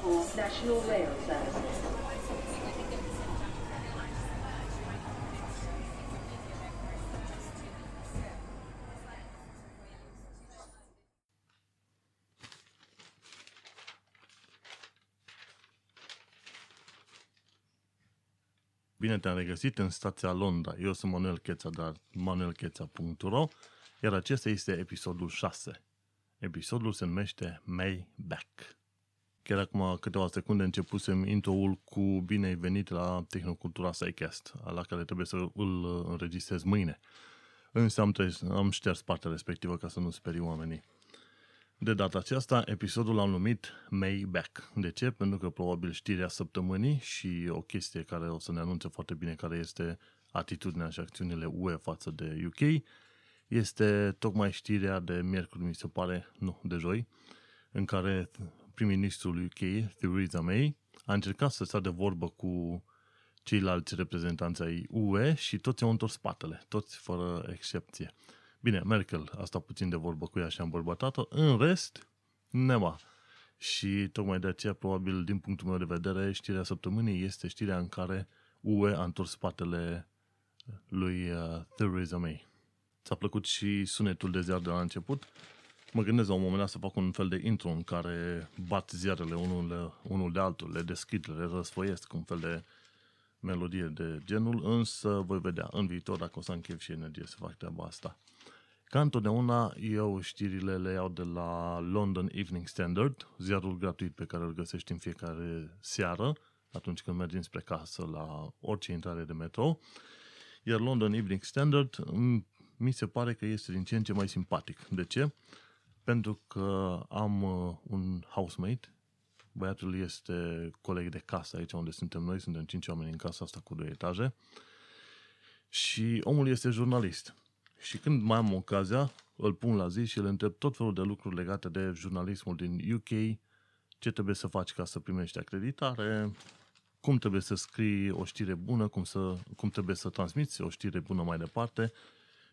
for National Rail Services. Bine te-am regăsit în stația Londra. Eu sunt Manuel Cheța de la manuelcheța.ro iar acesta este episodul 6. Episodul se numește May Back. Chiar acum câteva secunde începusem intro-ul cu bine ai venit la Tehnocultura SciCast, la care trebuie să îl înregistrez mâine. Însă am, tre- am șters partea respectivă ca să nu sperii oamenii. De data aceasta, episodul l-am numit May Back. De ce? Pentru că probabil știrea săptămânii și o chestie care o să ne anunțe foarte bine care este atitudinea și acțiunile UE față de UK este tocmai știrea de miercuri, mi se pare, nu, de joi, în care prim-ministrul UK, Theresa May, a încercat să stea de vorbă cu ceilalți reprezentanți ai UE și toți au întors spatele, toți fără excepție. Bine, Merkel a stat puțin de vorbă cu ea și a îmbărbătat-o, în rest, nema. Și tocmai de aceea, probabil, din punctul meu de vedere, știrea săptămânii este știrea în care UE a întors spatele lui uh, Theresa May. Ți-a plăcut și sunetul de ziar de la început? Mă gândesc la un moment dat să fac un fel de intro în care bat ziarele unul, unul de altul, le deschid, le răsfoiesc, un fel de melodie de genul, însă voi vedea în viitor dacă o să am chef și energie să fac treaba asta. Ca întotdeauna, eu știrile le iau de la London Evening Standard, ziarul gratuit pe care îl găsești în fiecare seară, atunci când mergi spre casă la orice intrare de metro. Iar London Evening Standard mi se pare că este din ce în ce mai simpatic. De ce? Pentru că am uh, un housemate, băiatul este coleg de casă aici unde suntem noi, suntem cinci oameni în casa asta cu două etaje. Și omul este jurnalist. Și când mai am ocazia, îl pun la zi și îl întreb tot felul de lucruri legate de jurnalismul din UK, ce trebuie să faci ca să primești acreditare, cum trebuie să scrii o știre bună, cum, să, cum trebuie să transmiți o știre bună mai departe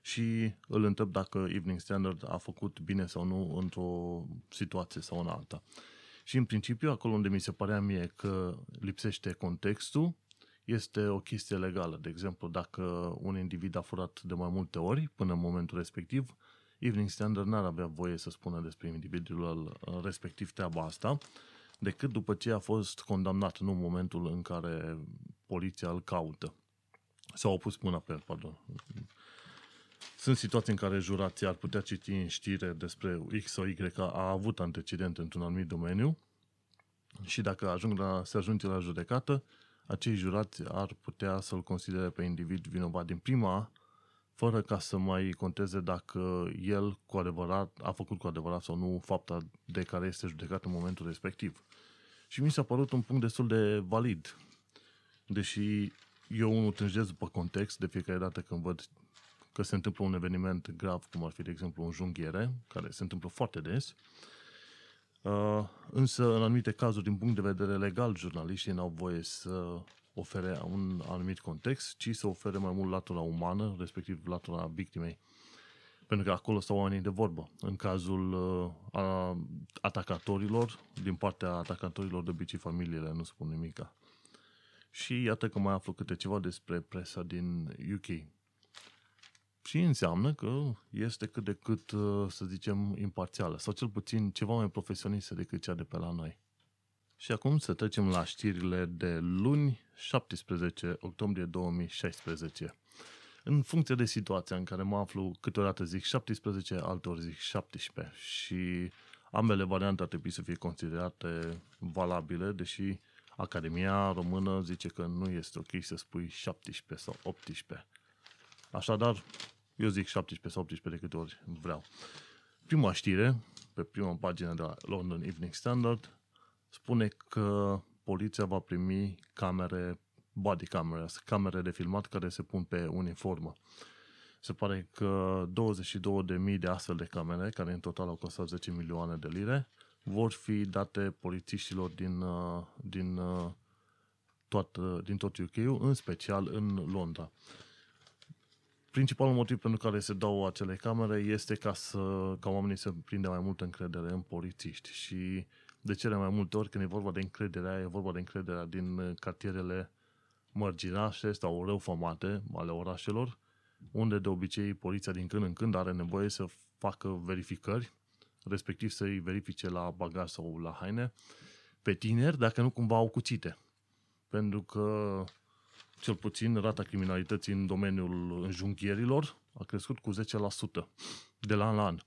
și îl întreb dacă Evening Standard a făcut bine sau nu într-o situație sau în alta. Și în principiu, acolo unde mi se părea mie că lipsește contextul, este o chestie legală. De exemplu, dacă un individ a furat de mai multe ori până în momentul respectiv, Evening Standard n-ar avea voie să spună despre individul respectiv treaba asta, decât după ce a fost condamnat, nu în momentul în care poliția îl caută. Sau au pus mâna pe el, pardon. Sunt situații în care jurații ar putea citi în știre despre X sau Y că a avut antecedent într-un anumit domeniu și dacă ajung la, se ajunge la judecată, acei jurați ar putea să-l considere pe individ vinovat din prima, fără ca să mai conteze dacă el cu adevărat a făcut cu adevărat sau nu fapta de care este judecat în momentul respectiv. Și mi s-a părut un punct destul de valid. Deși eu unul tânjesc după context de fiecare dată când văd că se întâmplă un eveniment grav, cum ar fi, de exemplu, un junghiere, care se întâmplă foarte des, uh, însă, în anumite cazuri, din punct de vedere legal, jurnaliștii n-au voie să ofere un anumit context, ci să ofere mai mult latura umană, respectiv latura victimei. Pentru că acolo stau oamenii de vorbă. În cazul uh, a atacatorilor, din partea atacatorilor, de obicei familiile nu spun nimica. Și iată că mai aflu câte ceva despre presa din UK. Și înseamnă că este cât de cât, uh, să zicem, imparțială, sau cel puțin ceva mai profesionistă decât cea de pe la noi. Și acum să trecem la știrile de luni, 17 octombrie 2016. În funcție de situația în care mă aflu, câteodată zic 17, alteori zic 17 și ambele variante ar trebui să fie considerate valabile, deși Academia Română zice că nu este ok să spui 17 sau 18. Așadar, eu zic 17 sau 18 de câte ori vreau. Prima știre, pe prima pagină de la London Evening Standard, spune că poliția va primi camere, body cameras, camere de filmat care se pun pe uniformă. Se pare că 22.000 de astfel de camere, care în total au costat 10 milioane de lire, vor fi date polițiștilor din, uh, din, uh, tot, din tot UK-ul, în special în Londra principalul motiv pentru care se dau acele camere este ca, să, ca oamenii să prindă mai multă încredere în polițiști și De cele mai multe ori când e vorba de încrederea, e vorba de încrederea din uh, cartierele mărginașe sau răufămate ale orașelor, unde de obicei poliția din când în când are nevoie să facă verificări, respectiv să-i verifice la bagaj sau la haine, pe tineri dacă nu cumva au cuțite. Pentru că cel puțin rata criminalității în domeniul înjunghierilor a crescut cu 10% de la an la an.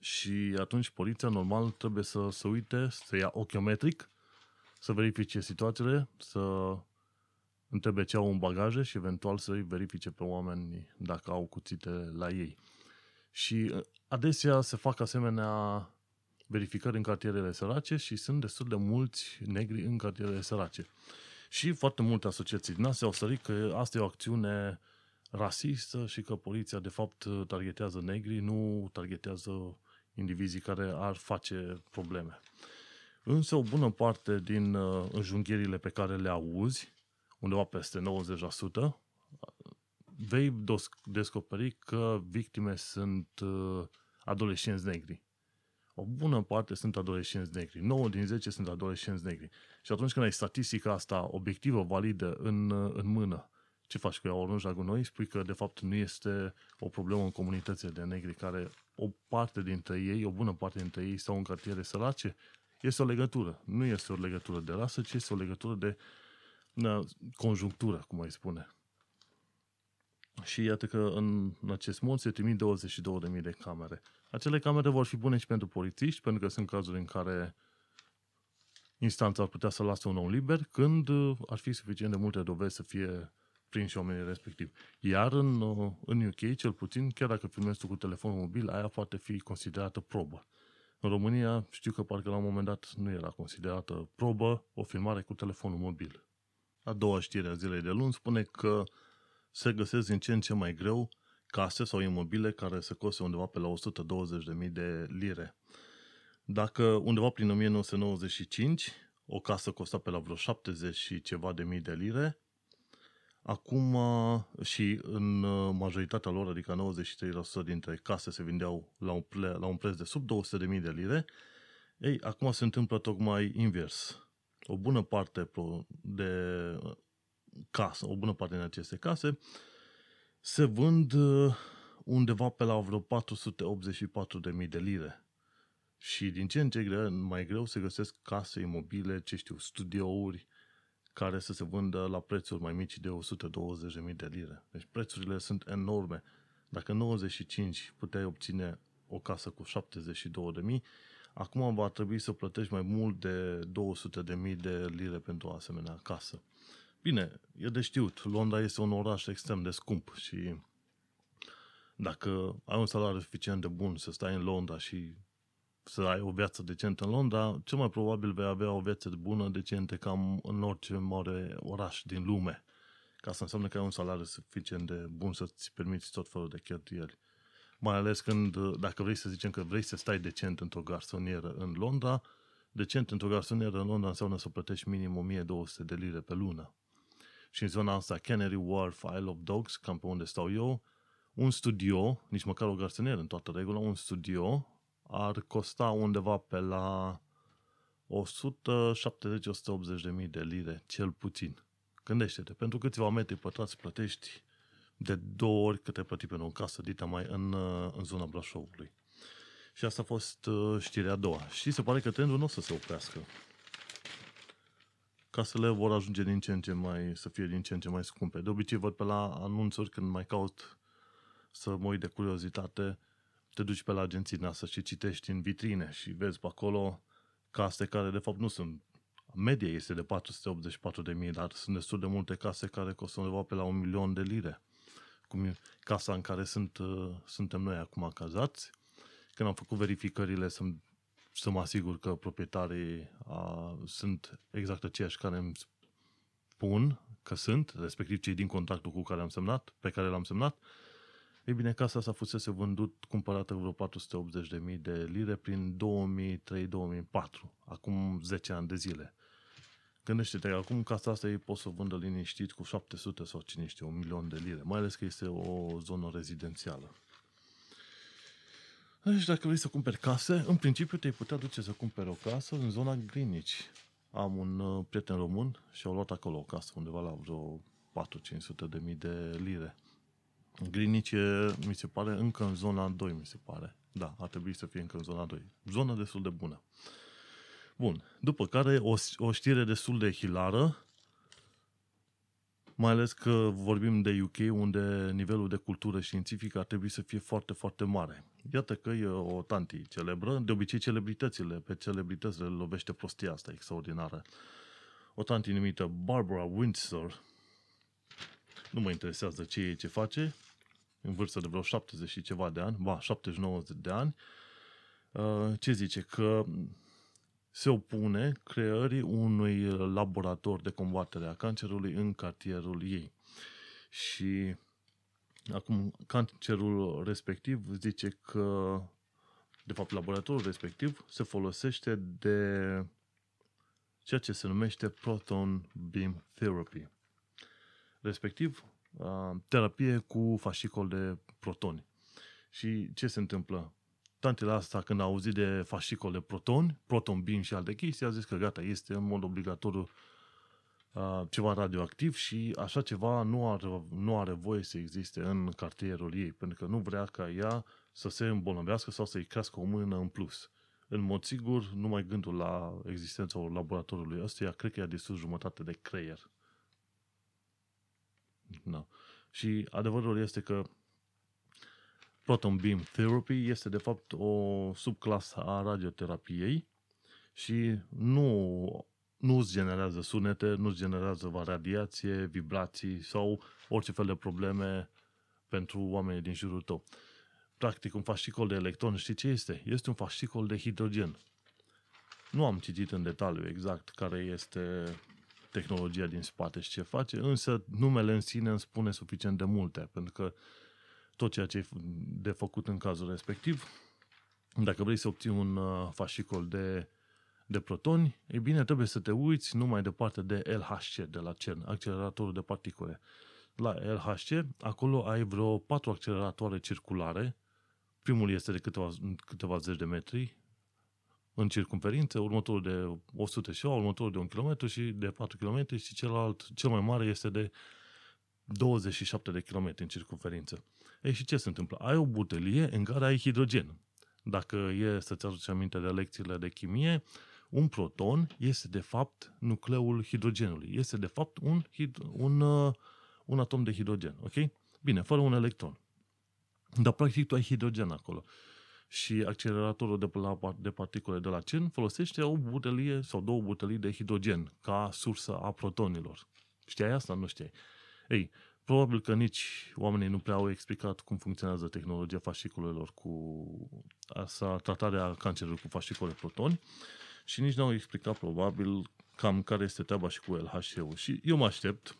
Și atunci poliția normal trebuie să se uite, să ia ochiometric, să verifice situațiile, să întrebe ce au în bagaje și eventual să-i verifice pe oameni dacă au cuțite la ei. Și uh, adesea se fac asemenea verificări în cartierele sărace și sunt destul de mulți negri în cartierele sărace. Și foarte multe asociații din astea au sărit că asta e o acțiune rasistă și că poliția de fapt targetează negri, nu targetează indivizii care ar face probleme. Însă o bună parte din uh, înjunghierile pe care le auzi, undeva peste 90%, vei descoperi că victime sunt uh, adolescenți negri. O bună parte sunt adolescenți negri. 9 din 10 sunt adolescenți negri. Și atunci când ai statistica asta obiectivă, validă, în, în mână, ce faci cu ea? O arunci la gunoi? Spui că de fapt nu este o problemă în comunitățile de negri care o parte dintre ei, o bună parte dintre ei stau în cartiere sărace? Este o legătură. Nu este o legătură de rasă, ci este o legătură de na, conjunctură, cum ai spune. Și iată că în acest mod se trimit 22.000 de camere. Acele camere vor fi bune și pentru polițiști, pentru că sunt cazuri în care instanța ar putea să lase un om liber, când ar fi suficient de multe dovezi să fie prinși oamenii respectiv. Iar în, în UK, cel puțin, chiar dacă filmezi tu cu telefonul mobil, aia poate fi considerată probă. În România, știu că parcă la un moment dat nu era considerată probă o filmare cu telefonul mobil. A doua știre a zilei de luni spune că se găsesc din ce în ce mai greu case sau imobile care se coste undeva pe la 120.000 de lire. Dacă undeva prin 1995 o casă costa pe la vreo 70 și ceva de mii de lire, acum și în majoritatea lor, adică 93% dintre case se vindeau la un, ple, la un preț de sub 200.000 de lire, ei, acum se întâmplă tocmai invers. O bună parte de casă, o bună parte din aceste case se vând uh, undeva pe la vreo 484.000 de lire. Și din ce în ce greu, mai greu se găsesc case imobile, ce știu, studiouri, care să se vândă la prețuri mai mici de 120.000 de lire. Deci prețurile sunt enorme. Dacă în 95 puteai obține o casă cu 72.000, acum va trebui să plătești mai mult de 200.000 de lire pentru o asemenea casă. Bine, e de știut, Londra este un oraș extrem de scump și dacă ai un salariu suficient de bun să stai în Londra și să ai o viață decentă în Londra, cel mai probabil vei avea o viață bună, decentă, cam în orice mare oraș din lume. Ca să înseamnă că ai un salariu suficient de bun să-ți permiți tot felul de cheltuieli. Mai ales când, dacă vrei să zicem că vrei să stai decent într-o garsonieră în Londra, decent într-o garsonieră în Londra înseamnă să plătești minim 1200 de lire pe lună și în zona asta Canary Wharf, Isle of Dogs, cam pe unde stau eu, un studio, nici măcar o garsonieră în toată regula, un studio ar costa undeva pe la 170-180 de mii de lire, cel puțin. Gândește-te, pentru câțiva metri pătrați plătești de două ori câte plăti pentru o casă dita mai în, în zona Brașovului. Și asta a fost uh, știrea a doua. Și se pare că trendul nu o să se oprească casele vor ajunge din ce în ce mai, să fie din ce în ce mai scumpe. De obicei văd pe la anunțuri când mai caut să mă uit de curiozitate, te duci pe la agenții NASA și citești în vitrine și vezi pe acolo case care de fapt nu sunt media este de 484 de mii, dar sunt destul de multe case care costă undeva pe la un milion de lire. Cum e casa în care sunt, uh, suntem noi acum cazați. Când am făcut verificările să să mă asigur că proprietarii a, sunt exact aceiași care îmi spun că sunt, respectiv cei din contractul cu care am semnat, pe care l-am semnat, ei bine, casa asta fusese vândut, cumpărată vreo 480.000 de lire prin 2003-2004, acum 10 ani de zile. Gândește-te, acum casa asta ei pot să vândă liniștit cu 700 sau cine știe, un milion de lire, mai ales că este o zonă rezidențială. Deci dacă vrei să cumperi case, în principiu te-ai putea duce să cumperi o casă în zona Greenwich. Am un uh, prieten român și au luat acolo o casă undeva la vreo 4-500 de mii de lire. Greenwich e, mi se pare, încă în zona 2, mi se pare. Da, ar trebui să fie încă în zona 2. Zonă destul de bună. Bun. După care o, o știre destul de hilară, mai ales că vorbim de UK, unde nivelul de cultură științifică ar trebui să fie foarte, foarte mare. Iată că e o tanti celebră, de obicei celebritățile, pe celebrități le lovește prostia asta extraordinară. O tanti numită Barbara Windsor, nu mă interesează ce e, ce face, în vârstă de vreo 70 și ceva de ani, ba, 79 de ani, uh, ce zice? Că se opune creării unui laborator de combatere a cancerului în cartierul ei. Și acum cancerul respectiv zice că de fapt laboratorul respectiv se folosește de ceea ce se numește proton beam therapy. Respectiv, terapie cu fascicol de protoni. Și ce se întâmplă? Tantele asta, când a auzit de fascicol de protoni, proton beam și alte chestii, a zis că gata, este în mod obligatoriu uh, ceva radioactiv și așa ceva nu are, nu are voie să existe în cartierul ei, pentru că nu vrea ca ea să se îmbolnăvească sau să-i crească o mână în plus. În mod sigur, numai gândul la existența laboratorului ăsta, cred că i-a distrus jumătate de creier. No. Și adevărul este că Proton Beam Therapy este de fapt o subclasă a radioterapiei și nu, nu îți generează sunete, nu îți generează radiație, vibrații sau orice fel de probleme pentru oamenii din jurul tău. Practic, un fascicol de electron, știi ce este? Este un fascicol de hidrogen. Nu am citit în detaliu exact care este tehnologia din spate și ce face, însă numele în sine îmi spune suficient de multe, pentru că tot ceea ce e de făcut în cazul respectiv. Dacă vrei să obții un uh, fascicol de, de protoni, e bine, trebuie să te uiți numai departe de LHC, de la CERN, acceleratorul de particule. La LHC, acolo ai vreo patru acceleratoare circulare. Primul este de câteva, câteva zeci de metri în circunferință, următorul de 100 și următorul de 1 km și de 4 km și celălalt, cel mai mare este de 27 de km în circunferință. Ei, și ce se întâmplă? Ai o butelie în care ai hidrogen. Dacă e să-ți aduci aminte de lecțiile de chimie, un proton este de fapt nucleul hidrogenului. Este de fapt un, un, uh, un atom de hidrogen. Ok? Bine, fără un electron. Dar practic tu ai hidrogen acolo. Și acceleratorul de, la, de particule de la CERN folosește o butelie sau două butelii de hidrogen ca sursă a protonilor. Știai asta? Nu știai. Ei, probabil că nici oamenii nu prea au explicat cum funcționează tehnologia fascicolelor cu asta, tratarea cancerului cu fascicole protoni și nici n-au explicat probabil cam care este treaba și cu LHC-ul. Și eu mă aștept,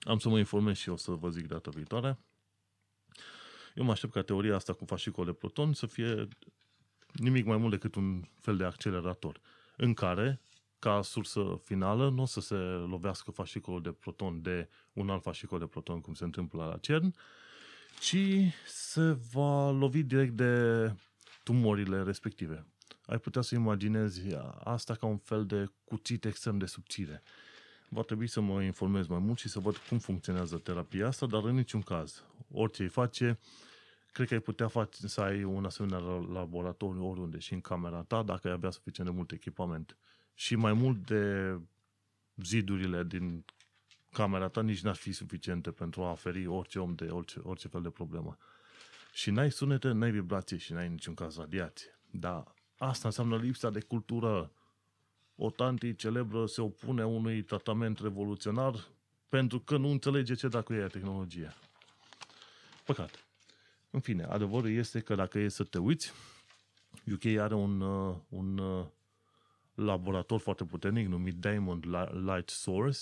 am să mă informez și eu să vă zic data viitoare, eu mă aștept ca teoria asta cu fascicole proton să fie nimic mai mult decât un fel de accelerator în care ca sursă finală nu o să se lovească fascicolul de proton de un alt fascicol de proton, cum se întâmplă la CERN, ci se va lovi direct de tumorile respective. Ai putea să imaginezi asta ca un fel de cuțit extrem de subțire. Va trebui să mă informez mai mult și să văd cum funcționează terapia asta, dar în niciun caz. Orice îi face, cred că ai putea face, să ai un asemenea laboratoriu oriunde și în camera ta, dacă ai avea suficient de mult echipament și mai mult de zidurile din camera ta nici n-ar fi suficiente pentru a feri orice om de orice, orice fel de problemă. Și n-ai sunete, n-ai vibrație și n-ai niciun caz radiație. Dar asta înseamnă lipsa de cultură. O tanti celebră se opune unui tratament revoluționar pentru că nu înțelege ce dacă e tehnologia. Păcat. În fine, adevărul este că dacă e să te uiți, UK are un, uh, un uh, laborator foarte puternic numit Diamond Light Source.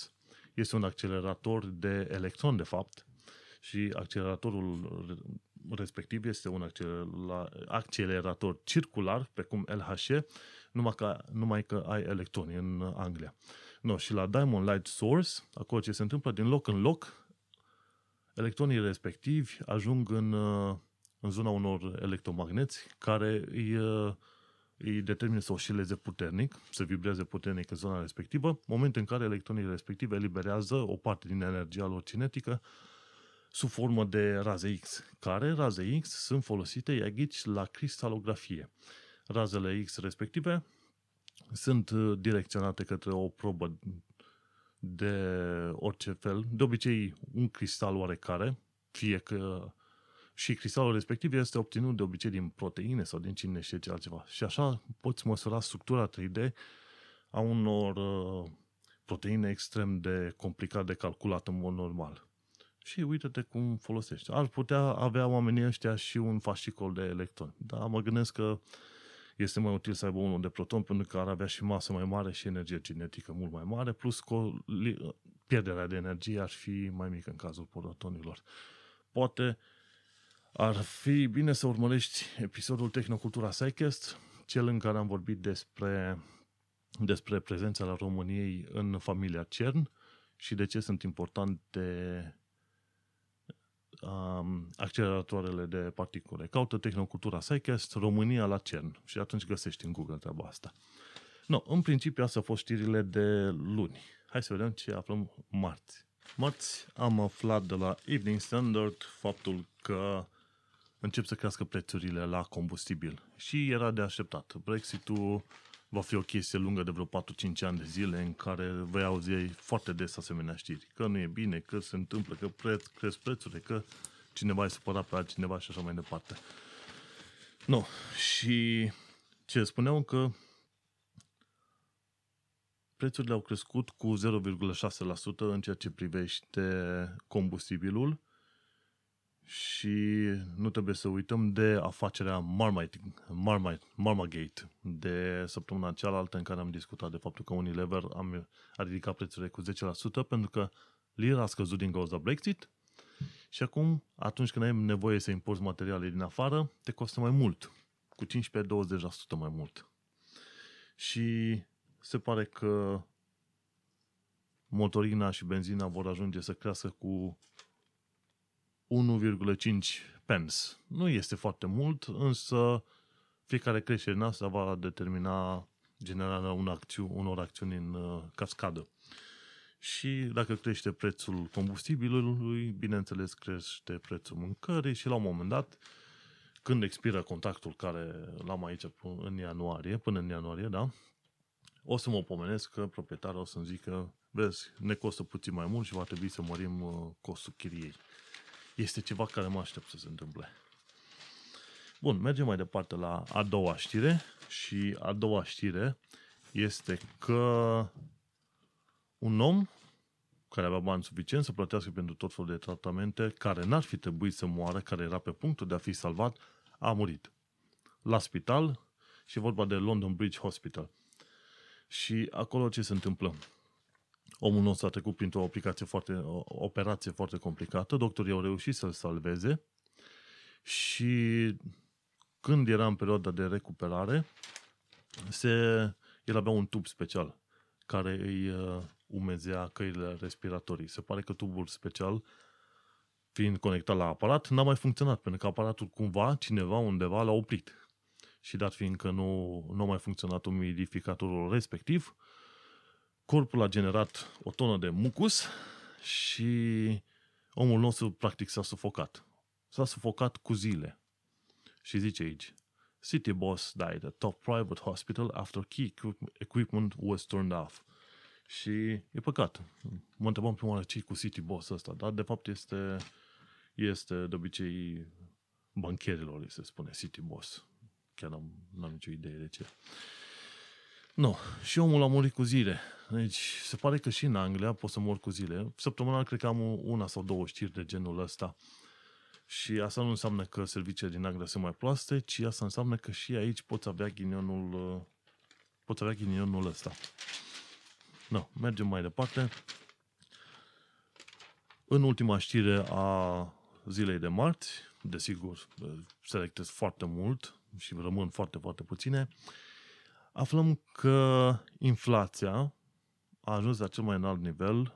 Este un accelerator de electron, de fapt, și acceleratorul respectiv este un accelerator circular, pe cum LHC, numai că, numai că ai electroni în Anglia. No, și la Diamond Light Source, acolo ce se întâmplă, din loc în loc, electronii respectivi ajung în, în zona unor electromagneți care îi, uh, îi determină să oscileze puternic, să vibreze puternic în zona respectivă, moment în care electronii respective eliberează o parte din energia lor cinetică sub formă de raze X, care raze X sunt folosite, aici, la cristalografie. Razele X respective sunt uh, direcționate către o probă de orice fel, de obicei un cristal oarecare, fie că și cristalul respectiv este obținut de obicei din proteine sau din cine știe ce altceva. Și așa poți măsura structura 3D a unor uh, proteine extrem de complicat de calculat în mod normal. Și uite-te cum folosești. Ar putea avea oamenii ăștia și un fascicol de electroni. Dar mă gândesc că este mai util să aibă unul de proton pentru că ar avea și masă mai mare și energie genetică mult mai mare, plus că pierderea de energie ar fi mai mică în cazul protonilor. Poate ar fi bine să urmărești episodul Tehnocultura Psychest, cel în care am vorbit despre, despre prezența la României în familia CERN și de ce sunt importante um, acceleratoarele de particule. Caută Tehnocultura Psychest, România la CERN și atunci găsești în Google treaba asta. No, în principiu, astea au fost știrile de luni. Hai să vedem ce aflăm marți. Marți am aflat de la Evening Standard faptul că încep să crească prețurile la combustibil. Și era de așteptat. Brexit-ul va fi o chestie lungă de vreo 4-5 ani de zile în care vei auzi foarte des asemenea știri. Că nu e bine, că se întâmplă, că preț, cresc prețurile, că cineva e supărat pe altcineva și așa mai departe. Nu. Și ce spuneau că prețurile au crescut cu 0,6% în ceea ce privește combustibilul și nu trebuie să uităm de afacerea Marmite, Marmite, Marmagate de săptămâna cealaltă în care am discutat de faptul că Unilever am, a ridicat prețurile cu 10% pentru că lira a scăzut din cauza Brexit și acum, atunci când ai nevoie să importi materiale din afară, te costă mai mult, cu 15-20% mai mult. Și se pare că motorina și benzina vor ajunge să crească cu 1,5 pence. Nu este foarte mult, însă fiecare creștere în asta va determina generarea unor acțiuni, unor acțiuni în uh, cascadă. Și dacă crește prețul combustibilului, bineînțeles crește prețul mâncării și la un moment dat, când expiră contractul care l-am aici în ianuarie, până în ianuarie, da, o să mă pomenesc că proprietarul o să-mi zică, vezi, ne costă puțin mai mult și va trebui să mărim uh, costul chiriei este ceva care mă aștept să se întâmple. Bun, mergem mai departe la a doua știre și a doua știre este că un om care avea bani suficient să plătească pentru tot felul de tratamente, care n-ar fi trebuit să moară, care era pe punctul de a fi salvat, a murit. La spital și vorba de London Bridge Hospital. Și acolo ce se întâmplă? Omul nostru a trecut printr-o aplicație foarte, o operație foarte complicată, doctorii au reușit să-l salveze și când era în perioada de recuperare, se, el avea un tub special care îi uh, umezea căile respiratorii. Se pare că tubul special, fiind conectat la aparat, n-a mai funcționat, pentru că aparatul cumva, cineva, undeva l-a oprit. Și dat fiind că nu, nu a mai funcționat umidificatorul respectiv, corpul a generat o tonă de mucus și omul nostru practic s-a sufocat. S-a sufocat cu zile. Și zice aici, City boss died at top private hospital after key equipment was turned off. Și e păcat. Mă întrebam prima oară ce cu City Boss ăsta, dar de fapt este, este de obicei bancherilor, se spune City Boss. Chiar n-am, n-am nicio idee de ce. Nu. Și omul a murit cu zile. Deci, se pare că și în Anglia poți să mor cu zile. Săptămâna cred că am una sau două știri de genul ăsta. Și asta nu înseamnă că serviciile din Anglia sunt mai proaste, ci asta înseamnă că și aici poți avea ghinionul, poți avea ghinionul ăsta. Nu, mergem mai departe. În ultima știre a zilei de marți, desigur, selectez foarte mult și rămân foarte, foarte puține, aflăm că inflația a ajuns la cel mai înalt nivel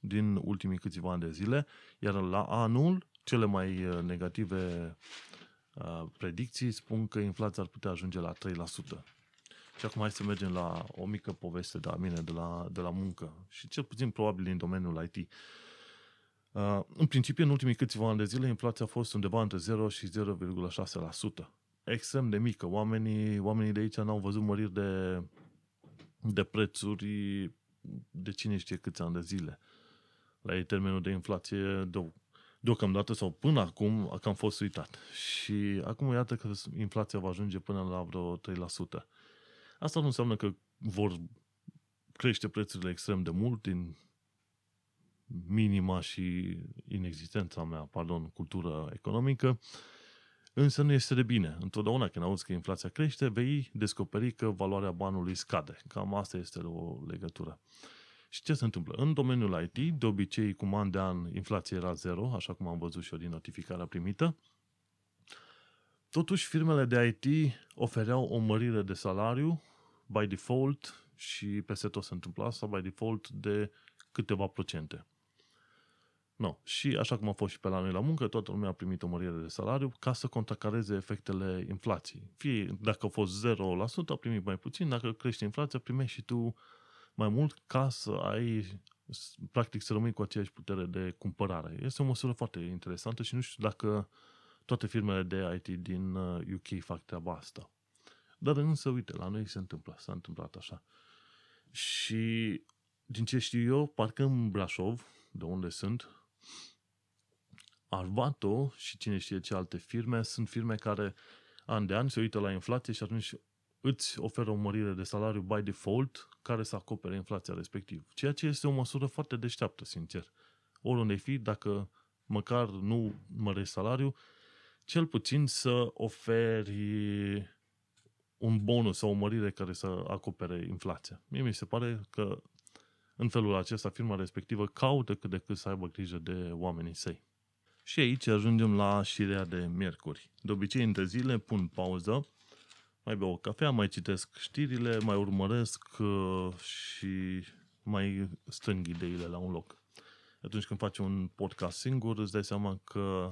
din ultimii câțiva ani de zile, iar la anul cele mai uh, negative uh, predicții spun că inflația ar putea ajunge la 3%. Și acum hai să mergem la o mică poveste de la mine, de la, de la muncă și cel puțin probabil din domeniul IT. Uh, în principiu, în ultimii câțiva ani de zile, inflația a fost undeva între 0 și 0,6%. Extrem de mică. Oamenii, oamenii de aici n-au văzut măriri de, de prețuri de cine știe câți ani de zile. La ei termenul de inflație de, deocamdată sau până acum a cam fost uitat. Și acum iată că inflația va ajunge până la vreo 3%. Asta nu înseamnă că vor crește prețurile extrem de mult din minima și inexistența mea, pardon, cultură economică, însă nu este de bine. Întotdeauna când auzi că inflația crește, vei descoperi că valoarea banului scade. Cam asta este o legătură. Și ce se întâmplă? În domeniul IT, de obicei, cum an de an, inflația era zero, așa cum am văzut și eu din notificarea primită. Totuși, firmele de IT ofereau o mărire de salariu by default și peste tot se întâmplă asta by default de câteva procente. No. Și așa cum a fost și pe la noi la muncă, toată lumea a primit o mărire de salariu ca să contracareze efectele inflației. Fie dacă a fost 0%, a primit mai puțin, dacă crește inflația, primești și tu mai mult ca să ai, practic, să rămâi cu aceeași putere de cumpărare. Este o măsură foarte interesantă și nu știu dacă toate firmele de IT din UK uh, fac treaba asta. Dar însă, uite, la noi se întâmplă, s-a întâmplat așa. Și din ce știu eu, parcă în Brașov, de unde sunt, Arvato și cine știe ce alte firme sunt firme care an de an se uită la inflație și atunci îți oferă o mărire de salariu by default care să acopere inflația respectiv. Ceea ce este o măsură foarte deșteaptă, sincer. Oriunde fi, dacă măcar nu mărești salariu, cel puțin să oferi un bonus sau o mărire care să acopere inflația. Mie mi se pare că în felul acesta firma respectivă caută cât de cât să aibă grijă de oamenii săi. Și aici ajungem la șirea de miercuri. De obicei, între zile pun pauză, mai beau o cafea, mai citesc știrile, mai urmăresc uh, și mai strâng ideile la un loc. Atunci când faci un podcast singur, îți dai seama că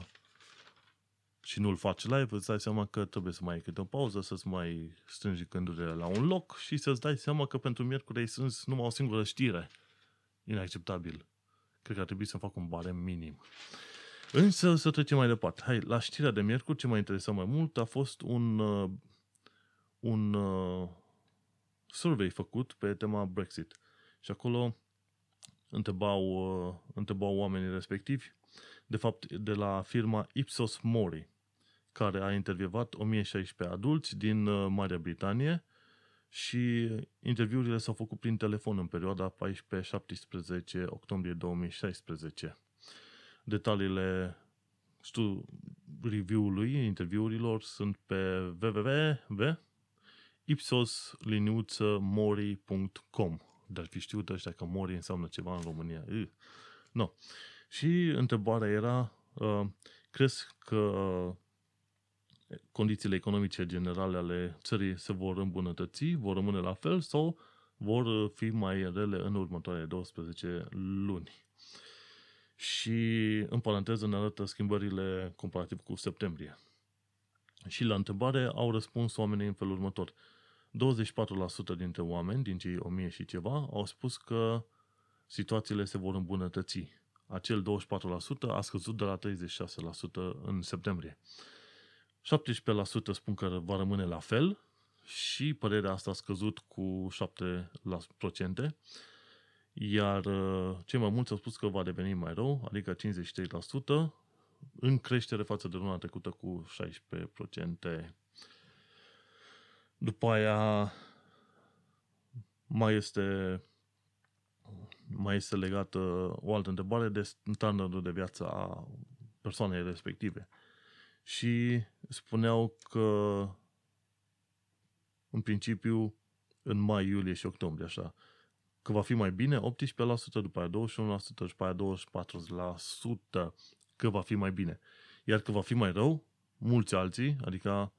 și nu-l faci live, îți dai seama că trebuie să mai ai câte o pauză, să-ți mai strângi gândurile la un loc și să-ți dai seama că pentru miercuri ai strâns numai o singură știre. Inacceptabil. Cred că ar trebui să fac un barem minim. Însă să trecem mai departe. Hai, la știrea de miercuri, ce m-a interesat mai mult a fost un, uh, un uh, survey făcut pe tema Brexit. Și acolo întrebau, uh, întrebau oamenii respectivi, de fapt de la firma Ipsos Mori, care a intervievat 1016 adulți din uh, Marea Britanie și interviurile s-au făcut prin telefon în perioada 14-17 octombrie 2016 detaliile stu- review-ului, interviurilor, sunt pe www.ipsosliniuțămori.com Dar fi știut ăștia că Mori înseamnă ceva în România. E. No. Și întrebarea era, uh, crezi că uh, condițiile economice generale ale țării se vor îmbunătăți, vor rămâne la fel sau vor fi mai rele în următoarele 12 luni? și în paranteză ne arată schimbările comparativ cu septembrie. Și la întrebare au răspuns oamenii în felul următor. 24% dintre oameni, din cei 1000 și ceva, au spus că situațiile se vor îmbunătăți. Acel 24% a scăzut de la 36% în septembrie. 17% spun că va rămâne la fel și părerea asta a scăzut cu 7%, iar uh, cei mai mulți au spus că va deveni mai rău, adică 53%, în creștere față de luna trecută cu 16%. După aia mai este mai este legată o altă întrebare de standardul de viață a persoanei respective. Și spuneau că în principiu în mai, iulie și octombrie, așa, că va fi mai bine, 18%, după aia 21%, după aia 24%, că va fi mai bine. Iar că va fi mai rău, mulți alții, adică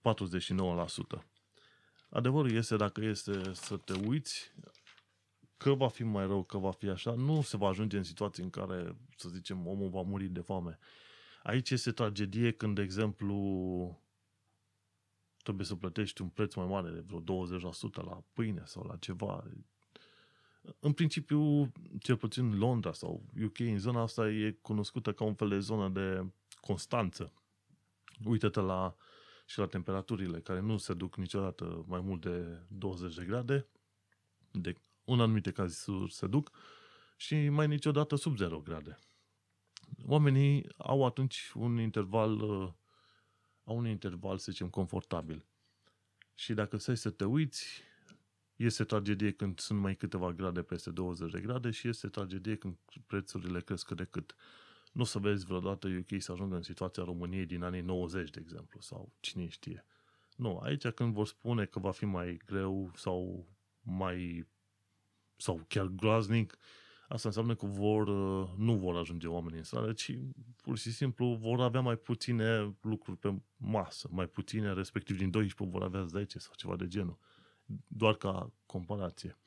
49%. Adevărul este, dacă este să te uiți, că va fi mai rău, că va fi așa, nu se va ajunge în situații în care, să zicem, omul va muri de foame. Aici este tragedie când, de exemplu, trebuie să plătești un preț mai mare de vreo 20% la pâine sau la ceva. În principiu, cel puțin Londra sau UK, în zona asta e cunoscută ca un fel de zonă de constanță. Uită-te la, și la temperaturile care nu se duc niciodată mai mult de 20 de grade, de în anumite cazuri se duc, și mai niciodată sub 0 grade. Oamenii au atunci un interval, uh, au un interval, să zicem, confortabil. Și dacă stai să te uiți, este tragedie când sunt mai câteva grade peste 20 de grade și este tragedie când prețurile cresc de cât. Nu o să vezi vreodată UK să ajungă în situația României din anii 90, de exemplu, sau cine știe. Nu, aici când vor spune că va fi mai greu sau mai sau chiar groaznic, asta înseamnă că vor, uh, nu vor ajunge oamenii în sală, ci pur și simplu vor avea mai puține lucruri pe masă, mai puține, respectiv din 12 vor avea 10 sau ceva de genul. Doar ca comparație.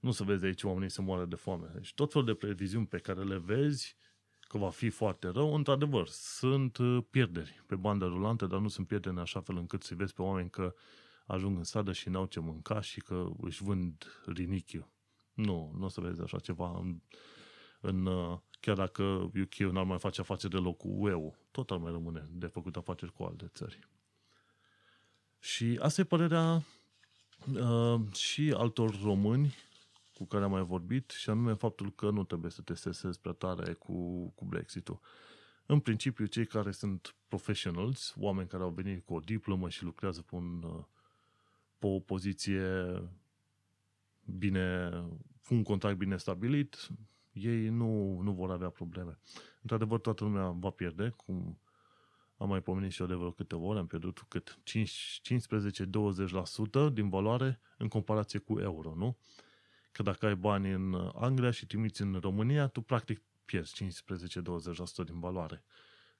Nu să vezi aici oamenii să moară de foame. Deci tot felul de previziuni pe care le vezi că va fi foarte rău, într-adevăr, sunt uh, pierderi pe bandă rulantă, dar nu sunt pierderi în așa fel încât să vezi pe oameni că ajung în stradă și n-au ce mânca și că își vând rinichiu nu, nu o să vezi așa ceva în, în uh, chiar dacă UK n-ar mai face afaceri deloc cu UE, tot ar mai rămâne de făcut afaceri cu alte țări. Și asta e părerea uh, și altor români cu care am mai vorbit, și anume faptul că nu trebuie să te stresezi prea tare cu, cu Brexit-ul. În principiu, cei care sunt professionals, oameni care au venit cu o diplomă și lucrează pe, un, uh, pe o poziție bine un contract bine stabilit, ei nu, nu vor avea probleme. Într-adevăr, toată lumea va pierde, cum am mai pomenit și eu de vreo câteva ori, am pierdut cât 15-20% din valoare în comparație cu euro, nu? Că dacă ai bani în Anglia și trimiți în România, tu practic pierzi 15-20% din valoare.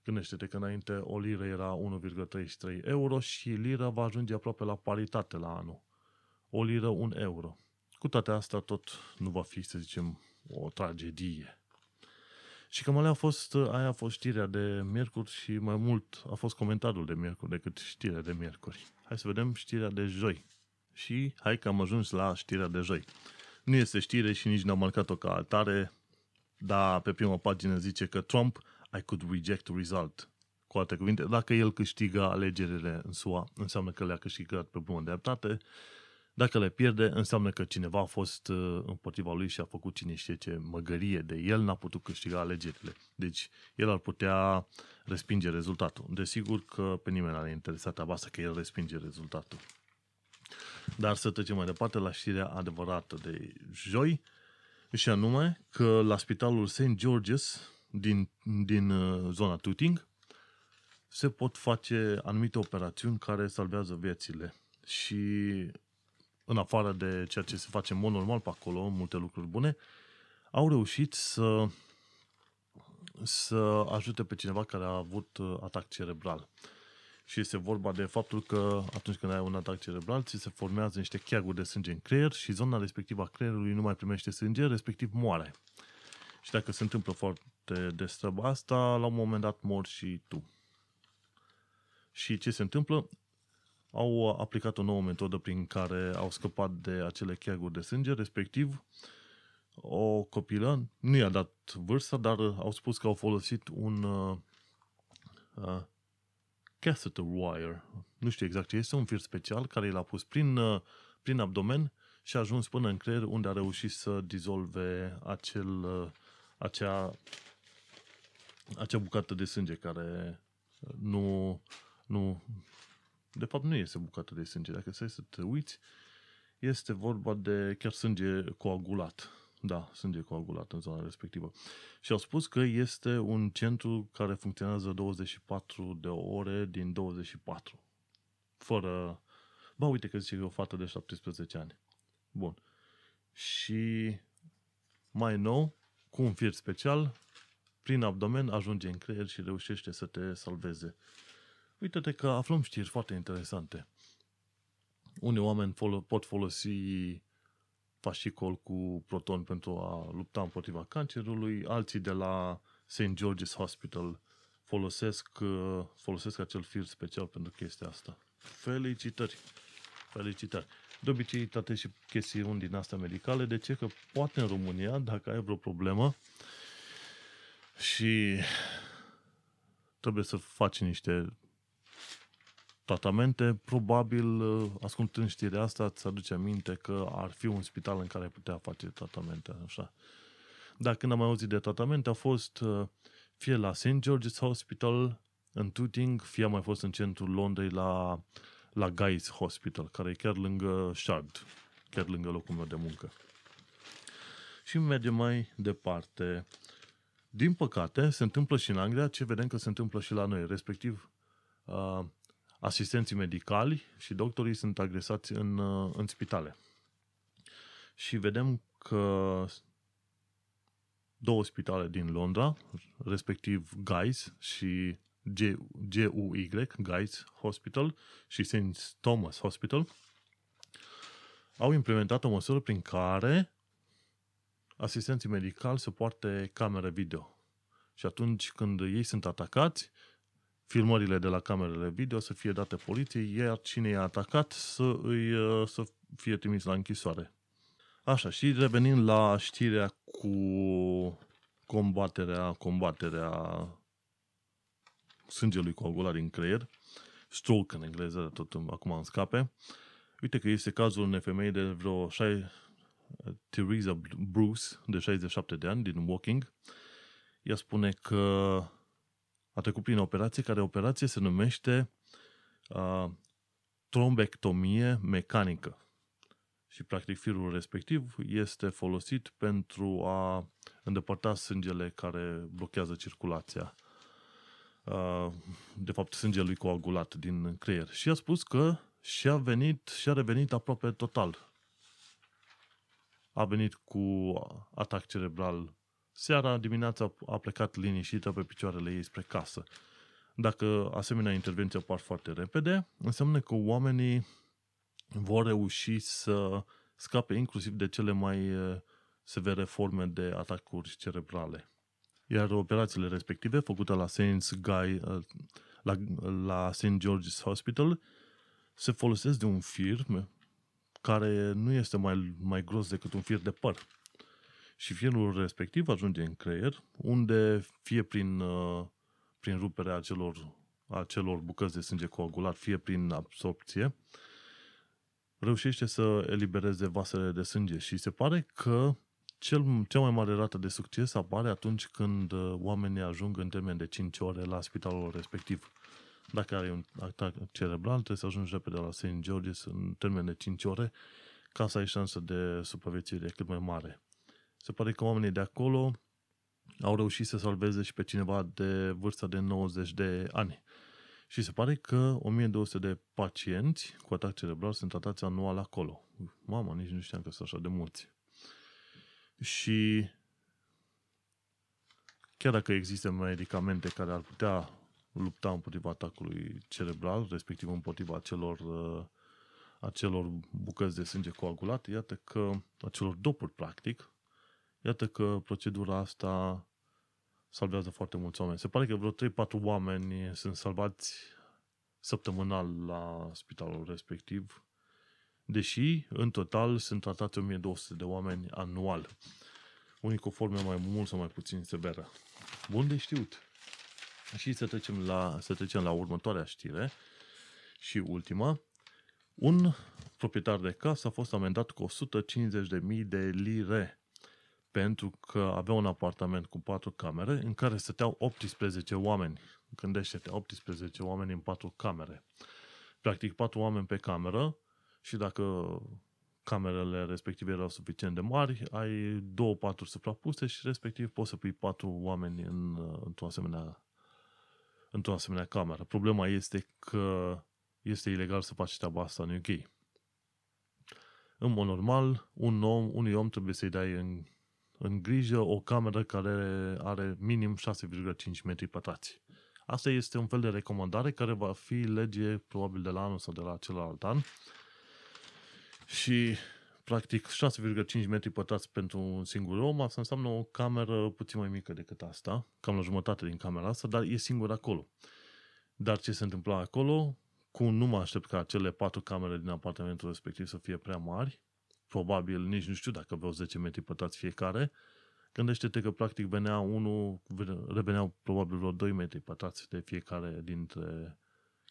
Gândește-te că înainte o liră era 1,33 euro și lira va ajunge aproape la paritate la anul. O liră, un euro. Cu toate astea, tot nu va fi, să zicem, o tragedie. Și cam alea a fost, aia a fost știrea de miercuri și mai mult a fost comentariul de miercuri decât știrea de miercuri. Hai să vedem știrea de joi. Și hai că am ajuns la știrea de joi. Nu este știre și nici n-am marcat-o ca altare, dar pe prima pagină zice că Trump I could reject the result. Cu alte cuvinte, dacă el câștigă alegerile în SUA, înseamnă că le-a câștigat pe bună dreptate dacă le pierde, înseamnă că cineva a fost uh, împotriva lui și a făcut cine știe ce măgărie de el, n-a putut câștiga alegerile. Deci, el ar putea respinge rezultatul. Desigur că pe nimeni n-are interesat asta că el respinge rezultatul. Dar să trecem mai departe la știrea adevărată de joi, și anume că la spitalul St. George's din, din uh, zona Tuting se pot face anumite operațiuni care salvează viețile. Și în afară de ceea ce se face în mod normal pe acolo, multe lucruri bune, au reușit să, să ajute pe cineva care a avut uh, atac cerebral. Și este vorba de faptul că atunci când ai un atac cerebral, ți se formează niște cheaguri de sânge în creier și zona respectivă a creierului nu mai primește sânge, respectiv moare. Și dacă se întâmplă foarte des treaba asta, la un moment dat mor și tu. Și ce se întâmplă? Au aplicat o nouă metodă prin care au scăpat de acele cheaguri de sânge, respectiv o copilă, nu i-a dat vârsta, dar au spus că au folosit un uh, uh, catheter wire, nu știu exact ce este, un fir special care l-a pus prin, uh, prin abdomen și a ajuns până în creier unde a reușit să dizolve acel, uh, acea, acea bucată de sânge care nu, nu, de fapt, nu este bucată de sânge. Dacă stai să te uiți, este vorba de chiar sânge coagulat. Da, sânge coagulat în zona respectivă. Și au spus că este un centru care funcționează 24 de ore din 24. Fără... Ba, uite că zice că e o fată de 17 ani. Bun. Și mai nou, cu un fir special, prin abdomen ajunge în creier și reușește să te salveze Uite-te că aflăm știri foarte interesante. Unii oameni fol- pot folosi fascicol cu proton pentru a lupta împotriva cancerului, alții de la St. George's Hospital folosesc, uh, folosesc acel fir special pentru chestia asta. Felicitări! Felicitări! De obicei, toate și chestiuni din astea medicale, de ce? Că poate în România, dacă ai vreo problemă și trebuie să faci niște tratamente, probabil, uh, ascultând știrea asta, îți aduce aminte că ar fi un spital în care ai putea face tratamente, așa. Dar când am auzit de tratamente, a fost uh, fie la St. George's Hospital în Tooting, fie a mai fost în centrul Londrei la, la Guy's Hospital, care e chiar lângă Shard, chiar lângă locul meu de muncă. Și mergem mai departe. Din păcate, se întâmplă și în Anglia ce vedem că se întâmplă și la noi, respectiv uh, asistenții medicali și doctorii sunt agresați în, uh, în spitale. Și vedem că două spitale din Londra, respectiv Guy's și GUY, Guy's Hospital și St. Thomas Hospital, au implementat o măsură prin care asistenții medicali se poarte camere video. Și atunci când ei sunt atacați, filmările de la camerele video să fie date poliției, iar cine i-a atacat să, îi, să fie trimis la închisoare. Așa, și revenind la știrea cu combaterea, combaterea sângelui coagulat din creier, stroke în engleză, tot acum în scape, uite că este cazul unei femei de vreo 6, Teresa Bruce, de 67 de ani, din Walking. Ea spune că a trecut prin operație, care operație se numește uh, trombectomie mecanică și practic firul respectiv este folosit pentru a îndepărta sângele care blochează circulația. De fapt, sângelui coagulat din creier. Și a spus că și-a venit, și-a revenit aproape total. A venit cu atac cerebral seara, dimineața a plecat liniștită pe picioarele ei spre casă. Dacă asemenea intervenție apar foarte repede, înseamnă că oamenii vor reuși să scape inclusiv de cele mai severe forme de atacuri cerebrale. Iar operațiile respective, făcute la St. Guy, la, la St. George's Hospital, se folosesc de un fir care nu este mai, mai gros decât un fir de păr. Și firul respectiv ajunge în creier, unde fie prin, prin ruperea acelor, acelor bucăți de sânge coagulat, fie prin absorpție, reușește să elibereze vasele de sânge și se pare că cel, cea mai mare rată de succes apare atunci când uh, oamenii ajung în termen de 5 ore la spitalul respectiv. Dacă ai un atac cerebral, trebuie să ajungi repede la St. George's în termen de 5 ore ca să ai șansă de supraviețuire cât mai mare. Se pare că oamenii de acolo au reușit să salveze și pe cineva de vârsta de 90 de ani. Și se pare că 1200 de pacienți cu atac cerebral sunt tratați anual acolo. Mama, nici nu știam că sunt așa de mulți. Și chiar dacă există medicamente care ar putea lupta împotriva atacului cerebral, respectiv împotriva acelor, uh, acelor bucăți de sânge coagulate, iată că, acelor dopuri, practic, iată că procedura asta salvează foarte mulți oameni. Se pare că vreo 3-4 oameni sunt salvați săptămânal la spitalul respectiv, deși în total sunt tratați 1200 de oameni anual. Unii cu forme mai mult sau mai puțin severă. Bun de știut. Și să trecem la, să trecem la următoarea știre și ultima. Un proprietar de casă a fost amendat cu 150.000 de lire pentru că avea un apartament cu patru camere în care stăteau 18 oameni. Gândește-te, 18 oameni în patru camere. Practic patru oameni pe cameră și dacă camerele respective erau suficient de mari, ai două paturi suprapuse și respectiv poți să pui patru oameni în, într-o asemenea într-o asemenea cameră. Problema este că este ilegal să faci treaba asta în UK. În mod normal, un om, unui om trebuie să-i dai în în grijă o cameră care are minim 6,5 metri pătrați. Asta este un fel de recomandare care va fi lege probabil de la anul sau de la celălalt an. Și practic 6,5 metri pătrați pentru un singur om, asta înseamnă o cameră puțin mai mică decât asta, cam la jumătate din camera asta, dar e singur acolo. Dar ce se întâmplă acolo? Cu nu mă aștept ca cele patru camere din apartamentul respectiv să fie prea mari, probabil nici nu știu dacă aveau 10 metri pătrați fiecare, gândește-te că practic venea unul, reveneau probabil vreo 2 metri pătrați de fiecare dintre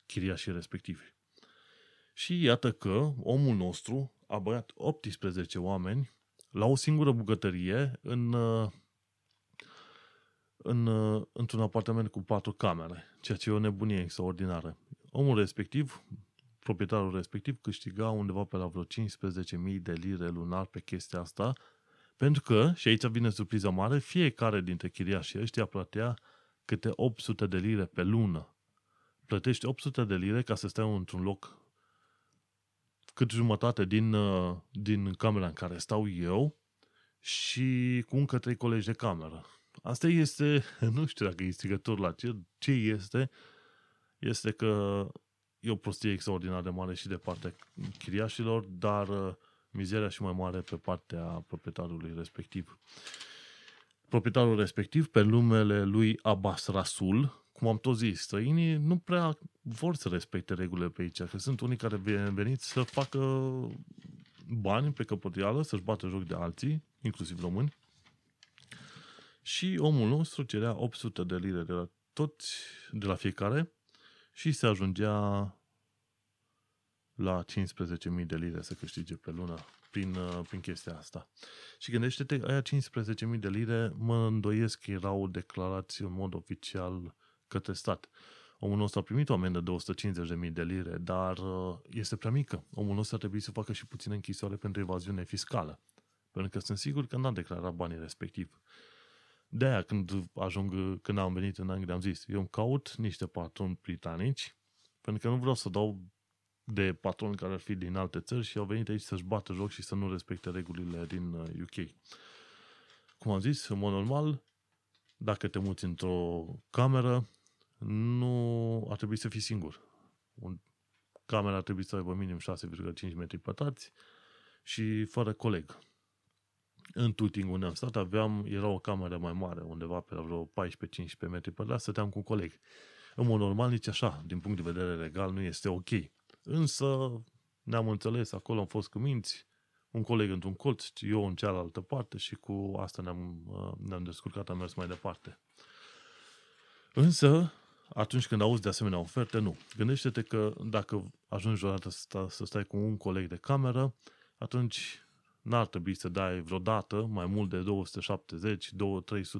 chiriașii respectivi. Și iată că omul nostru a băiat 18 oameni la o singură bucătărie în, în, într-un apartament cu patru camere, ceea ce e o nebunie extraordinară. Omul respectiv, proprietarul respectiv, câștiga undeva pe la vreo 15.000 de lire lunar pe chestia asta, pentru că, și aici vine surpriza mare, fiecare dintre chiriașii ăștia plătea câte 800 de lire pe lună. Plătești 800 de lire ca să stai într-un loc cât jumătate din, uh, din camera în care stau eu și cu încă trei colegi de cameră. Asta este, nu știu dacă e strigător la ce, ce este, este că e o prostie extraordinar de mare și de partea chiriașilor, dar uh, mizeria și mai mare pe partea proprietarului respectiv. Proprietarul respectiv, pe numele lui Abbas Rasul, cum am tot zis, străinii nu prea vor să respecte regulile pe aici, că sunt unii care veniți să facă bani pe căpătială, să-și bată joc de alții, inclusiv români, și omul nostru cerea 800 de lire de la toți, de la fiecare, și se ajungea la 15.000 de lire să câștige pe lună prin, uh, prin chestia asta. Și gândește-te, aia 15.000 de lire mă îndoiesc că erau declarații în mod oficial către stat. Omul nostru a primit o amendă de 150.000 de lire, dar uh, este prea mică. Omul nostru ar trebui să facă și puțină închisoare pentru evaziune fiscală. Pentru că sunt sigur că n-a declarat banii respectiv. De aia când ajung, când am venit în Anglia, am zis, eu îmi caut niște patroni britanici, pentru că nu vreau să dau de patroni care ar fi din alte țări și au venit aici să-și bată joc și să nu respecte regulile din UK. Uh, Cum am zis, în mod normal, dacă te muți într-o cameră, nu ar trebui să fii singur. Un, camera ar trebui să aibă minim 6,5 metri pătrați și fără coleg. În Tuting, unde am stat, aveam, era o cameră mai mare, undeva pe la vreo 14-15 metri pătrați, stăteam cu un coleg. În mod normal, nici așa, din punct de vedere legal, nu este ok. Însă ne-am înțeles, acolo am fost cu minți, un coleg într-un colț, eu în cealaltă parte și cu asta ne-am, ne-am descurcat, am mers mai departe. Însă, atunci când auzi de asemenea oferte, nu. Gândește-te că dacă ajungi vreodată să, stai, să stai cu un coleg de cameră, atunci n-ar trebui să dai vreodată mai mult de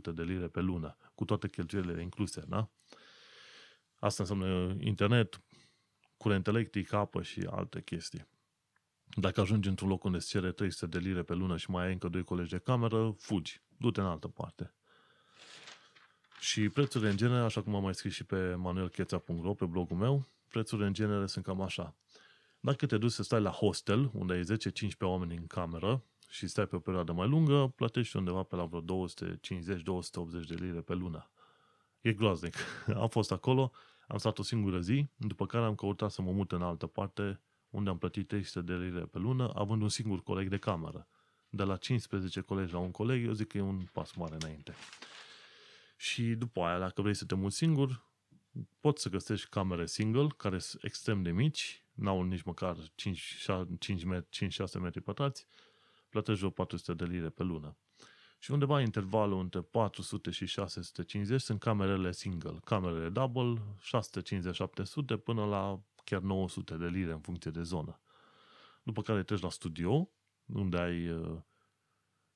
270-300 de lire pe lună, cu toate cheltuielile incluse, da? Asta înseamnă internet, curent electric, apă și alte chestii. Dacă ajungi într-un loc unde îți cere 300 de lire pe lună și mai ai încă doi colegi de cameră, fugi, du-te în altă parte. Și prețurile în genere, așa cum am mai scris și pe manuelcheța.ro, pe blogul meu, prețurile în genere sunt cam așa. Dacă te duci să stai la hostel, unde ai 10-15 oameni în cameră și stai pe o perioadă mai lungă, plătești undeva pe la vreo 250-280 de lire pe lună. E groaznic. Am fost acolo, am stat o singură zi, după care am căutat să mă mut în altă parte, unde am plătit 300 de lire pe lună, având un singur coleg de cameră. De la 15 colegi la un coleg, eu zic că e un pas mare înainte. Și după aia, dacă vrei să te muți singur, poți să găsești camere single, care sunt extrem de mici, n-au nici măcar 5-6 metri pătrați, plătești vreo 400 de lire pe lună. Și undeva intervalul între 400 și 650 sunt camerele single. Camerele double, 650-700 până la chiar 900 de lire în funcție de zonă. După care treci la studio, unde ai uh,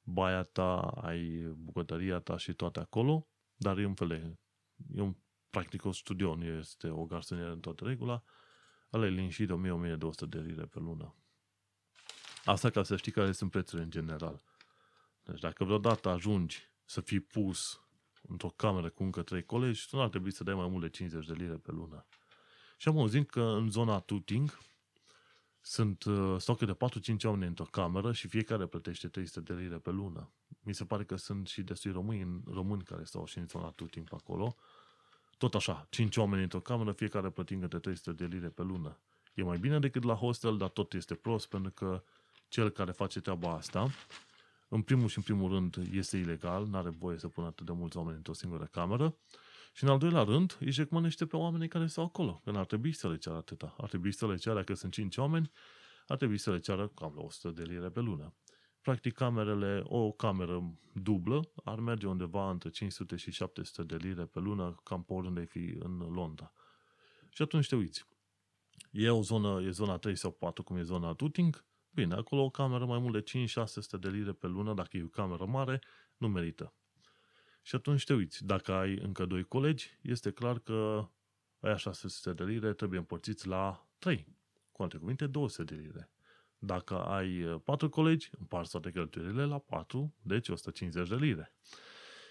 baia ta, ai bucătăria ta și toate acolo, dar e un fel de, e un practic o studio, nu este o garsoniere în toată regula, ăla e liniștit 1000-1200 de lire pe lună. Asta ca să știi care sunt prețurile în general. Deci dacă vreodată ajungi să fii pus într-o cameră cu încă trei colegi, tu nu ar trebui să dai mai mult de 50 de lire pe lună. Și am auzit că în zona Tuting sunt uh, stocă de 4-5 oameni într-o cameră și fiecare plătește 300 de lire pe lună. Mi se pare că sunt și destui români, români care stau și în zona Tuting pe acolo. Tot așa, 5 oameni într-o cameră, fiecare plătind câte 300 de lire pe lună. E mai bine decât la hostel, dar tot este prost pentru că cel care face treaba asta, în primul și în primul rând este ilegal, nu are voie să pună atât de mulți oameni într-o singură cameră, și în al doilea rând, își jecmănește pe oamenii care sunt acolo, că n-ar trebui să le ceară atâta. Ar trebui să le ceară, dacă sunt 5 oameni, ar trebui să le ceară cam la 100 de lire pe lună. Practic, camerele, o cameră dublă ar merge undeva între 500 și 700 de lire pe lună, cam pe oriunde fi în Londra. Și atunci te uiți. E o zonă, e zona 3 sau 4, cum e zona Tuting, bine, acolo o cameră mai mult de 5-600 de lire pe lună, dacă e o cameră mare, nu merită. Și atunci te uiți, dacă ai încă doi colegi, este clar că aia 600 de lire trebuie împărțiți la 3. Cu alte cuvinte, 200 de lire. Dacă ai 4 colegi, împarți toate cheltuielile la 4, deci 150 de lire.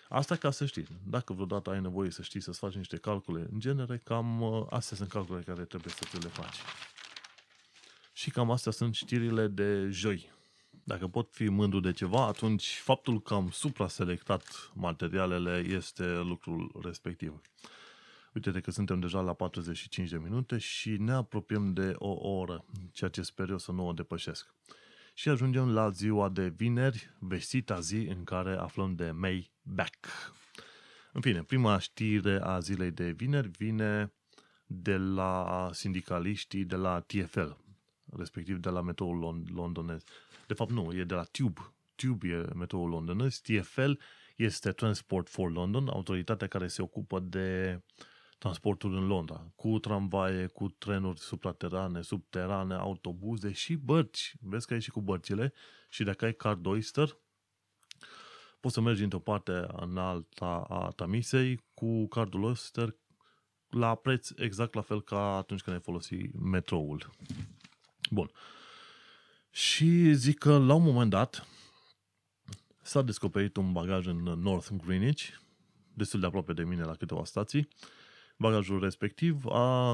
Asta ca să știi. Dacă vreodată ai nevoie să știi să-ți faci niște calcule, în genere, cam astea sunt calcule care trebuie să ți le faci. Și cam astea sunt știrile de joi. Dacă pot fi mândru de ceva, atunci faptul că am supra-selectat materialele este lucrul respectiv. Uite că suntem deja la 45 de minute și ne apropiem de o oră, ceea ce sper eu să nu o depășesc. Și ajungem la ziua de vineri, vestita zi în care aflăm de May Back. În fine, prima știre a zilei de vineri vine de la sindicaliștii de la TFL, respectiv de la metroul londonez. De fapt, nu, e de la Tube. Tube e metroul londonez. TFL este Transport for London, autoritatea care se ocupă de transportul în Londra, cu tramvaie, cu trenuri supraterane, subterane, autobuze și bărci. Vezi că ai și cu bărcile și dacă ai card Oyster, poți să mergi într-o parte în alta a Tamisei cu cardul Oyster la preț exact la fel ca atunci când ai folosit metroul. Bun. Și zic că la un moment dat s-a descoperit un bagaj în North Greenwich, destul de aproape de mine la câteva stații. Bagajul respectiv a,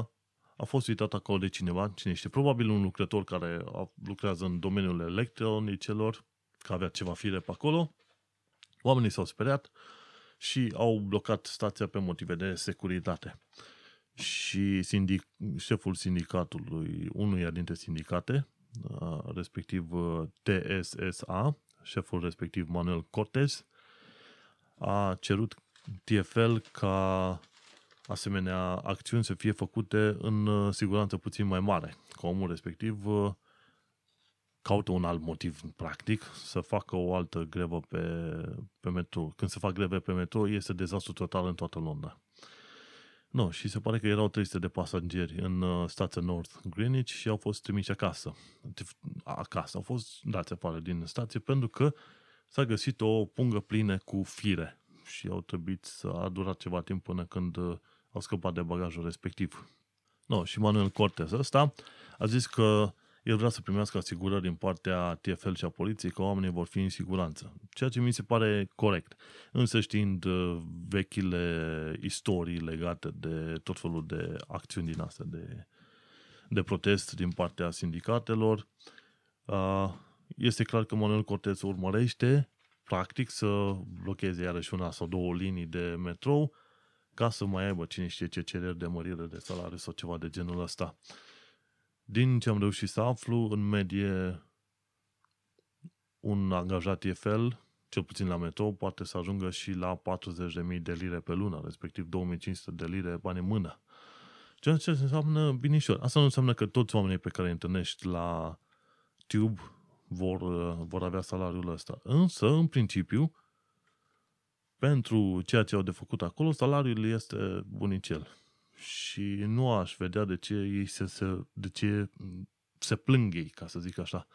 a fost uitat acolo de cineva, cine știe, probabil un lucrător care a, lucrează în domeniul electronicelor, că avea ceva fire pe acolo. Oamenii s-au speriat și au blocat stația pe motive de securitate. Și sindic, șeful sindicatului, unuia dintre sindicate, respectiv TSSA, șeful respectiv Manuel Cortez, a cerut TFL ca asemenea acțiuni să fie făcute în siguranță puțin mai mare. Ca omul respectiv caută un alt motiv, practic, să facă o altă grevă pe, pe metro. Când se fac greve pe metro, este dezastru total în toată Londra. Nu, și se pare că erau 300 de pasageri în uh, stația North Greenwich și au fost trimiși acasă. Acasă, au fost dați afară din stație pentru că s-a găsit o pungă plină cu fire și au trebuit să a durat ceva timp până când uh, au scăpat de bagajul respectiv. No, și Manuel Cortez ăsta a zis că el vrea să primească asigurări din partea TFL și a poliției că oamenii vor fi în siguranță. Ceea ce mi se pare corect. Însă știind uh, vechile istorii legate de tot felul de acțiuni din astea, de, de protest din partea sindicatelor, uh, este clar că Manuel Cortez urmărește practic să blocheze iarăși una sau două linii de metrou ca să mai aibă cine știe ce cereri de mărire de salariu sau ceva de genul ăsta. Din ce am reușit să aflu, în medie un angajat EFL, cel puțin la metro, poate să ajungă și la 40.000 de lire pe lună, respectiv 2500 de lire bani în mână. Ceea ce înseamnă binișor. Asta nu înseamnă că toți oamenii pe care îi întâlnești la Tube vor, vor avea salariul ăsta. Însă, în principiu, pentru ceea ce au de făcut acolo, salariul este bunicel și nu aș vedea de ce ei se, se, de ce se plâng ei, ca să zic așa.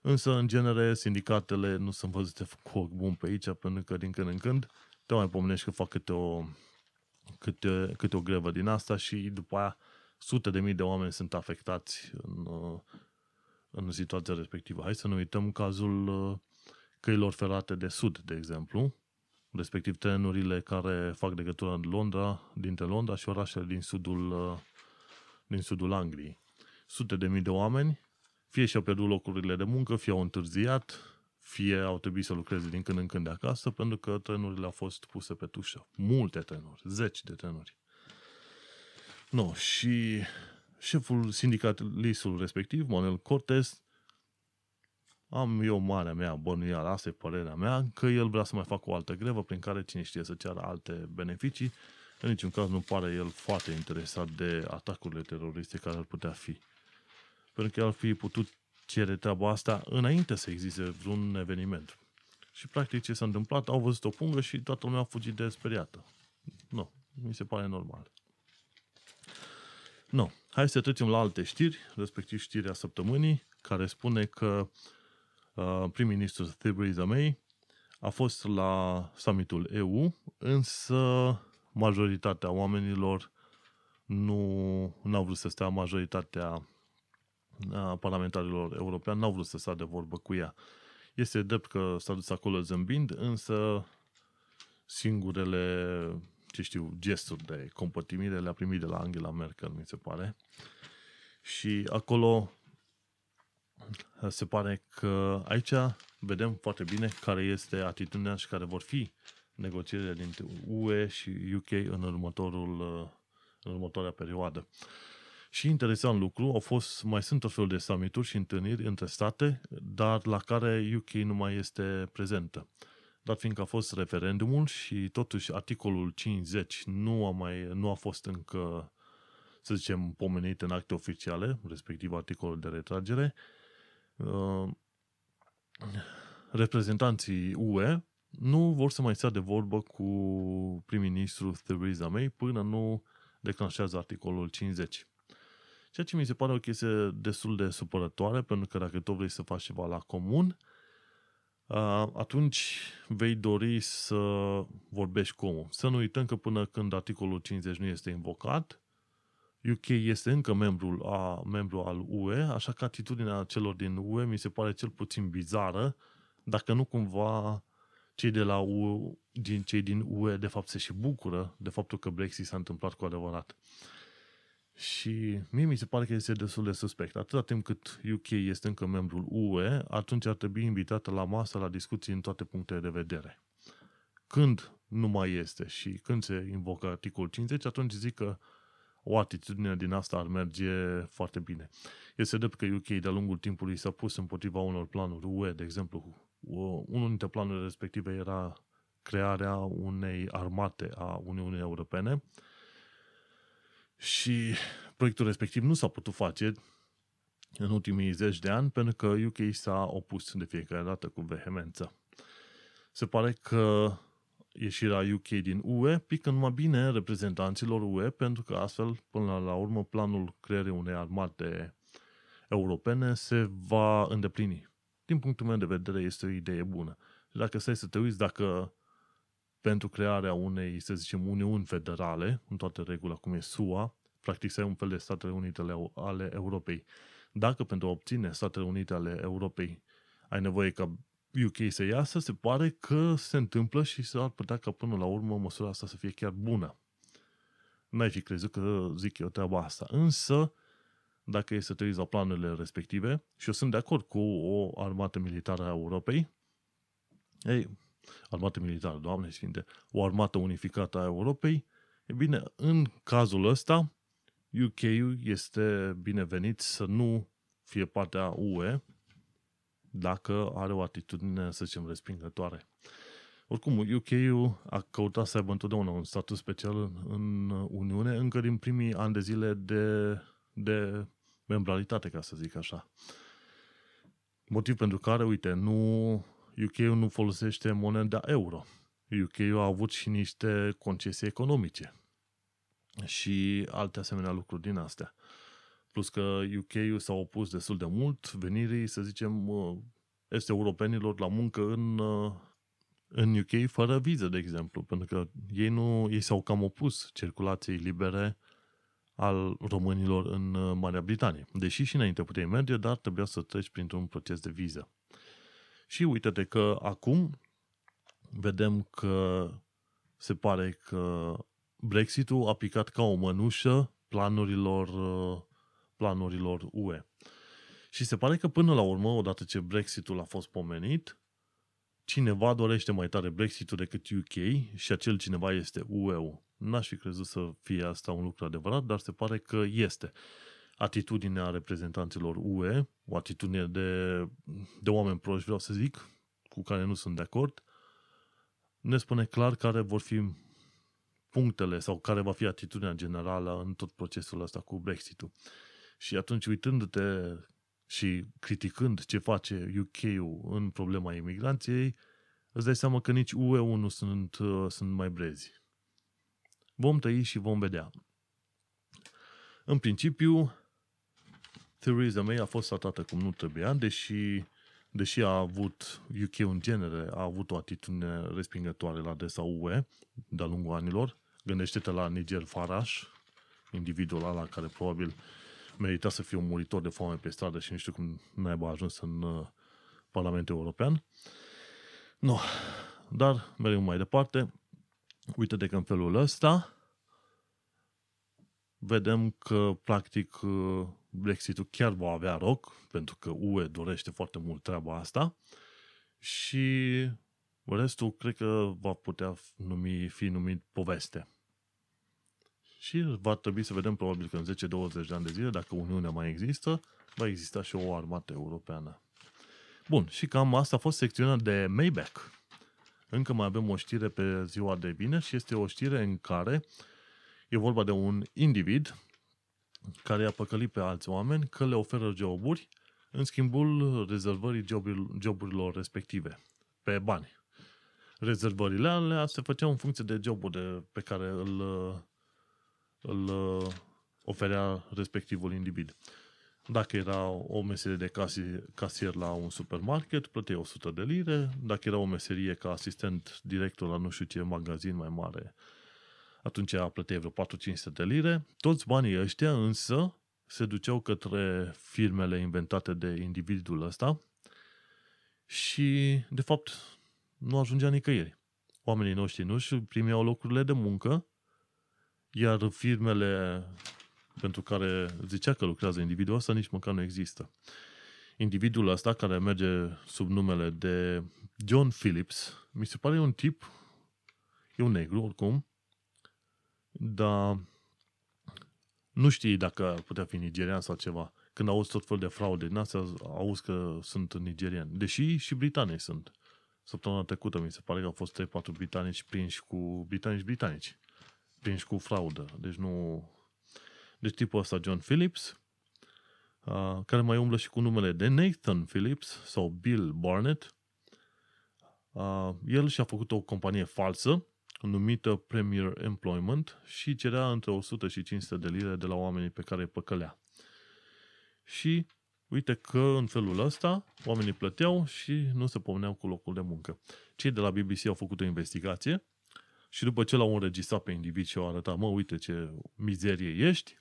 Însă, în genere, sindicatele nu sunt văzute cu ochi bun pe aici, pentru că din când în când te mai pomenești că fac câte o, câte, câte o grevă din asta și după aia sute de mii de oameni sunt afectați în, în situația respectivă. Hai să nu uităm cazul uh, căilor ferate de sud, de exemplu, respectiv trenurile care fac legătura în Londra, dintre Londra și orașele din sudul, uh, din sudul Angliei. Sute de mii de oameni, fie și-au pierdut locurile de muncă, fie au întârziat, fie au trebuit să lucreze din când în când de acasă, pentru că trenurile au fost puse pe tușă. Multe trenuri, zeci de trenuri. No, și șeful sindicatului respectiv, Manuel Cortes, am eu marea mea bănuială, asta e părerea mea, că el vrea să mai facă o altă grevă prin care cine știe să ceară alte beneficii. În niciun caz nu pare el foarte interesat de atacurile teroriste care ar putea fi. Pentru că el ar fi putut cere treaba asta înainte să existe vreun eveniment. Și practic ce s-a întâmplat, au văzut o pungă și toată lumea a fugit de speriată. Nu, mi se pare normal. Nu, hai să trecem la alte știri, respectiv știrea săptămânii, care spune că uh, prim-ministru Theresa May a fost la summitul EU, însă majoritatea oamenilor nu au vrut să stea, majoritatea parlamentarilor europeni n-au vrut să stea de vorbă cu ea. Este drept că s-a dus acolo zâmbind, însă singurele, ce știu, gesturi de compătimire le-a primit de la Angela Merkel, mi se pare. Și acolo se pare că aici vedem foarte bine care este atitudinea și care vor fi negocierile dintre UE și UK în, următorul, în următoarea perioadă. Și interesant lucru, au fost, mai sunt o fel de summituri și întâlniri între state, dar la care UK nu mai este prezentă. Dar fiindcă a fost referendumul și totuși articolul 50 nu a, mai, nu a fost încă, să zicem, pomenit în acte oficiale, respectiv articolul de retragere, uh, reprezentanții UE nu vor să mai stea de vorbă cu prim-ministru Theresa May până nu declanșează articolul 50. Ceea ce mi se pare o chestie destul de supărătoare, pentru că dacă tu vrei să faci ceva la comun, atunci vei dori să vorbești cu omul. Să nu uităm că până când articolul 50 nu este invocat, UK este încă membru, a, membru al UE, așa că atitudinea celor din UE mi se pare cel puțin bizară, dacă nu cumva cei de la UE, din cei din UE de fapt se și bucură de faptul că Brexit s-a întâmplat cu adevărat. Și mie mi se pare că este destul de suspect. Atâta timp cât UK este încă membrul UE, atunci ar trebui invitată la masă la discuții în toate punctele de vedere. Când nu mai este și când se invocă articolul 50, atunci zic că o atitudine din asta ar merge foarte bine. Este drept că UK de-a lungul timpului s-a pus împotriva unor planuri UE, de exemplu, unul dintre planurile respective era crearea unei armate a Uniunii Europene, și proiectul respectiv nu s-a putut face în ultimii zeci de ani pentru că UK s-a opus de fiecare dată cu vehemență. Se pare că ieșirea UK din UE pică numai bine reprezentanților UE pentru că astfel, până la urmă, planul creării unei armate europene se va îndeplini. Din punctul meu de vedere, este o idee bună. Și dacă stai să te uiți, dacă pentru crearea unei, să zicem, uniuni federale, în toate regula cum e SUA, practic să ai un fel de Statele Unite ale Europei. Dacă pentru a obține Statele Unite ale Europei ai nevoie ca UK să iasă, se pare că se întâmplă și s ar putea ca până la urmă măsura asta să fie chiar bună. N-ai fi crezut că zic eu treaba asta. Însă, dacă e să te uiți la planurile respective, și eu sunt de acord cu o armată militară a Europei, ei, armată militară, Doamne Sfinte, o armată unificată a Europei, e bine, în cazul ăsta, UK-ul este binevenit să nu fie partea UE dacă are o atitudine, să zicem, respingătoare. Oricum, UK-ul a căutat să aibă întotdeauna un statut special în Uniune încă din primii ani de zile de, de membralitate, ca să zic așa. Motiv pentru care, uite, nu UK-ul nu folosește moneda euro. UK-ul a avut și niște concesii economice și alte asemenea lucruri din astea. Plus că UK-ul s-a opus destul de mult venirii, să zicem, este europenilor la muncă în, în UK fără viză, de exemplu, pentru că ei, nu, ei s-au cam opus circulației libere al românilor în Marea Britanie. Deși și înainte puteai merge, dar trebuia să treci printr-un proces de viză. Și uite-te că acum vedem că se pare că Brexitul a picat ca o mănușă planurilor, planurilor UE. Și se pare că până la urmă, odată ce Brexitul a fost pomenit, cineva dorește mai tare Brexitul decât UK și acel cineva este UE-ul. N-aș fi crezut să fie asta un lucru adevărat, dar se pare că este. atitudinea reprezentanților UE, o atitudine de, de oameni proști, vreau să zic, cu care nu sunt de acord, ne spune clar care vor fi punctele sau care va fi atitudinea generală în tot procesul ăsta cu Brexit-ul. Și atunci, uitându-te și criticând ce face UK-ul în problema imigranției, îți dai seama că nici UE-ul nu sunt, uh, sunt mai brezi. Vom tăi și vom vedea. În principiu, Theresa May a fost tratată cum nu trebuia, deși, deși a avut UK în genere, a avut o atitudine respingătoare la adresa UE de-a lungul anilor. Gândește-te la Niger Farage, individul ăla care probabil merita să fie un muritor de foame pe stradă și nu știu cum naiba a ajuns în uh, Parlamentul European. Nu. Dar mergem mai departe. Uite-te că în felul ăsta vedem că practic uh, Brexitul chiar va avea loc, pentru că UE dorește foarte mult treaba asta și restul cred că va putea numi, fi numit poveste. Și va trebui să vedem probabil că în 10-20 de ani de zile, dacă Uniunea mai există, va exista și o armată europeană. Bun, și cam asta a fost secțiunea de Maybach. Încă mai avem o știre pe ziua de bine și este o știre în care e vorba de un individ care i-a păcălit pe alți oameni că le oferă joburi în schimbul rezervării joburilor respective, pe bani. Rezervările alea se făceau în funcție de jobul de, pe care îl, îl oferea respectivul individ. Dacă era o meserie de casier, casier la un supermarket, plăteai 100 de lire. Dacă era o meserie ca asistent director la nu știu ce magazin mai mare, atunci plăteai vreo 4-500 de lire. Toți banii ăștia însă se duceau către firmele inventate de individul ăsta și, de fapt, nu ajungea nicăieri. Oamenii noștri nu și primeau locurile de muncă, iar firmele pentru care zicea că lucrează individul ăsta nici măcar nu există. Individul ăsta care merge sub numele de John Phillips, mi se pare un tip, e un negru oricum, dar nu știi dacă ar putea fi nigerian sau ceva. Când auzi tot fel de fraude din astea, auzi că sunt nigeriani. Deși și britanii sunt. Săptămâna trecută mi se pare că au fost 3-4 britanici prinși cu britanici britanici. Prinși cu fraudă. Deci nu, deci tipul ăsta, John Phillips, uh, care mai umblă și cu numele de Nathan Phillips sau Bill Barnett. Uh, el și-a făcut o companie falsă numită Premier Employment și cerea între 100 și 500 de lire de la oamenii pe care îi păcălea. Și uite că în felul ăsta oamenii plăteau și nu se pomeneau cu locul de muncă. Cei de la BBC au făcut o investigație și după ce l-au înregistrat pe individ și au arătat, mă, uite ce mizerie ești,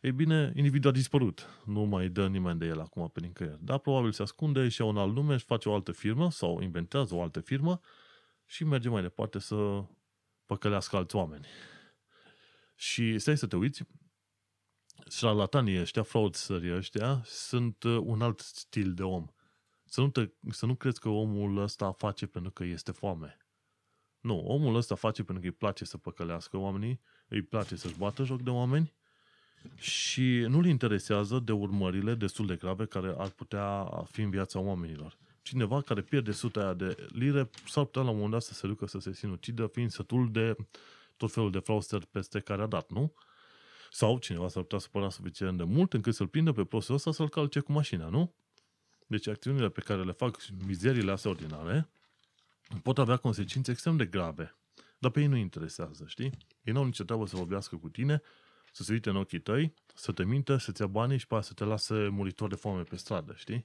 ei bine, individul a dispărut. Nu mai dă nimeni de el acum pe nicăieri. Dar probabil se ascunde și un alt nume, își face o altă firmă sau inventează o altă firmă și merge mai departe să păcălească alți oameni. Și stai să te uiți, șarlatanii ăștia, fraudsterii ăștia, sunt uh, un alt stil de om. Să nu, te, să nu crezi că omul ăsta face pentru că este foame. Nu, omul ăsta face pentru că îi place să păcălească oamenii, îi place să-și bată joc de oameni și nu-l interesează de urmările destul de grave care ar putea fi în viața oamenilor. Cineva care pierde sute aia de lire s-ar putea la un moment dat să se ducă să se sinucidă fiind sătul de tot felul de fraudster peste care a dat, nu? Sau cineva s-ar putea supăra suficient de mult încât să-l prindă pe prostul ăsta să-l calce cu mașina, nu? Deci acțiunile pe care le fac mizerile astea ordinare pot avea consecințe extrem de grave. Dar pe ei nu interesează, știi? Ei n-au nicio treabă să vorbească cu tine, să se uite în ochii tăi, să te mintă, să-ți ia banii și pe să te lasă muritor de foame pe stradă, știi?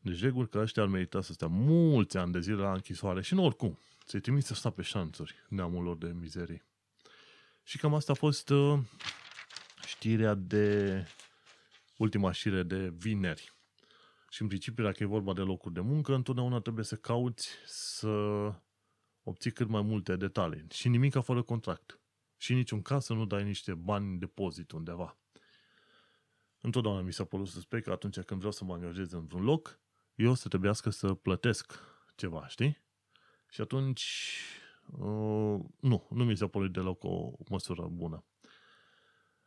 Deci reguli că ăștia ar merita să stea mulți ani de zile la închisoare și nu oricum. Se trimis să sta pe șanțuri neamul lor de mizerii. Și cam asta a fost uh, știrea de ultima știre de vineri. Și în principiu, dacă e vorba de locuri de muncă, întotdeauna trebuie să cauți să obții cât mai multe detalii. Și nimic fără contract și în niciun caz să nu dai niște bani depozit undeva. Întotdeauna mi s-a părut suspect că atunci când vreau să mă angajez în vreun loc, eu să trebuiască să plătesc ceva, știi? Și atunci, uh, nu, nu mi s-a părut deloc o măsură bună.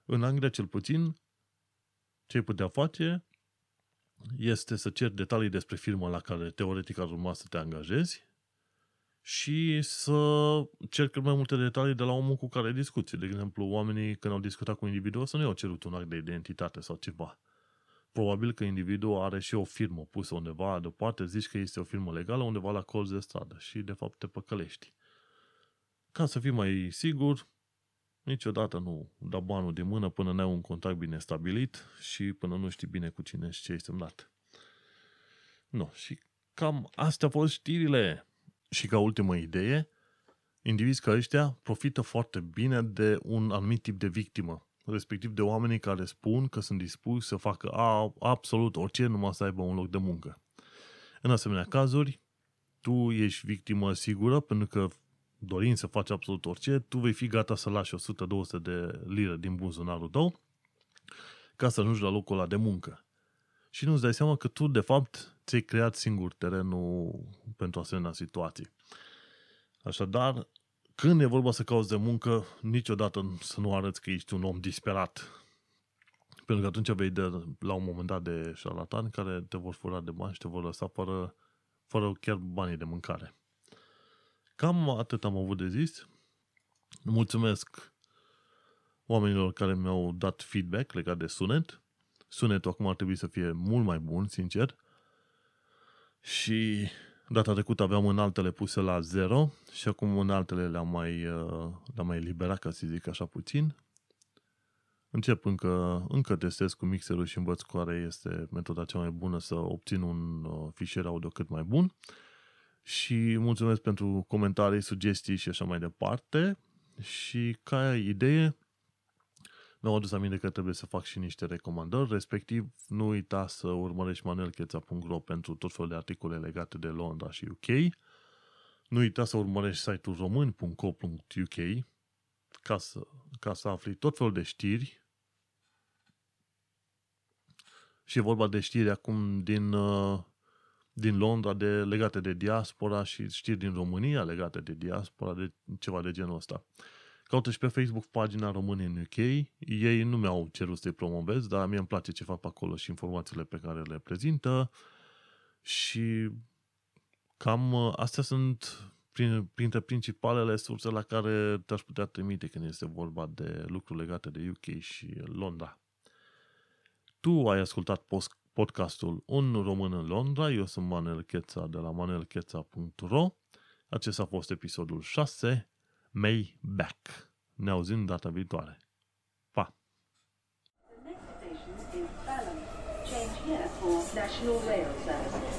În Anglia, cel puțin, Ce ai putea face este să ceri detalii despre firma la care teoretic ar urma să te angajezi și să cer cât mai multe detalii de la omul cu care discuți. De exemplu, oamenii când au discutat cu individul să nu i-au cerut un act de identitate sau ceva. Probabil că individul are și o firmă pusă undeva deoparte, zici că este o firmă legală undeva la colț de stradă și de fapt te păcălești. Ca să fii mai sigur, niciodată nu da banul de mână până n-ai un contact bine stabilit și până nu știi bine cu cine și ce ai semnat. Nu, și cam astea au fost știrile. Și ca ultimă idee, indivizi ca ăștia profită foarte bine de un anumit tip de victimă, respectiv de oamenii care spun că sunt dispuși să facă a, absolut orice numai să aibă un loc de muncă. În asemenea cazuri, tu ești victimă sigură pentru că dorind să faci absolut orice, tu vei fi gata să lași 100-200 de lire din buzunarul tău ca să ajungi la locul ăla de muncă. Și nu-ți dai seama că tu, de fapt, ți-ai creat singur terenul pentru asemenea situații. Așadar, când e vorba să cauți de muncă, niciodată să nu arăți că ești un om disperat. Pentru că atunci vei de, la un moment dat de șarlatani care te vor fura de bani și te vor lăsa fără, fără chiar banii de mâncare. Cam atât am avut de zis. Mulțumesc oamenilor care mi-au dat feedback legat de sunet. Sunetul acum ar trebui să fie mult mai bun, sincer. Și data trecută aveam în altele puse la 0 și acum în altele le-am mai, uh, le-am mai eliberat, ca să zic așa puțin. Încep încă, încă testez cu mixerul și învăț care este metoda cea mai bună să obțin un uh, fișier audio cât mai bun și mulțumesc pentru comentarii, sugestii și așa mai departe. Și ca idee, mi-am adus aminte că trebuie să fac și niște recomandări, respectiv nu uita să urmărești manelcheța.ro pentru tot felul de articole legate de Londra și UK. Nu uita să urmărești site-ul român.co.uk ca să, ca să afli tot felul de știri și e vorba de știri acum din uh, din Londra de, legate de diaspora și știri din România legate de diaspora, de ceva de genul ăsta. Caută și pe Facebook pagina România în UK. Ei nu mi-au cerut să-i promovez, dar mie îmi place ce fac pe acolo și informațiile pe care le prezintă. Și cam uh, astea sunt prin, printre principalele surse la care te-aș putea trimite când este vorba de lucruri legate de UK și Londra. Tu ai ascultat post podcastul Un român în Londra. Eu sunt Manel Cheța de la manelcheța.ro. Acesta a fost episodul 6, May Back. Ne auzim data viitoare. Pa! The next station is Balham. Change here for National Rail Service.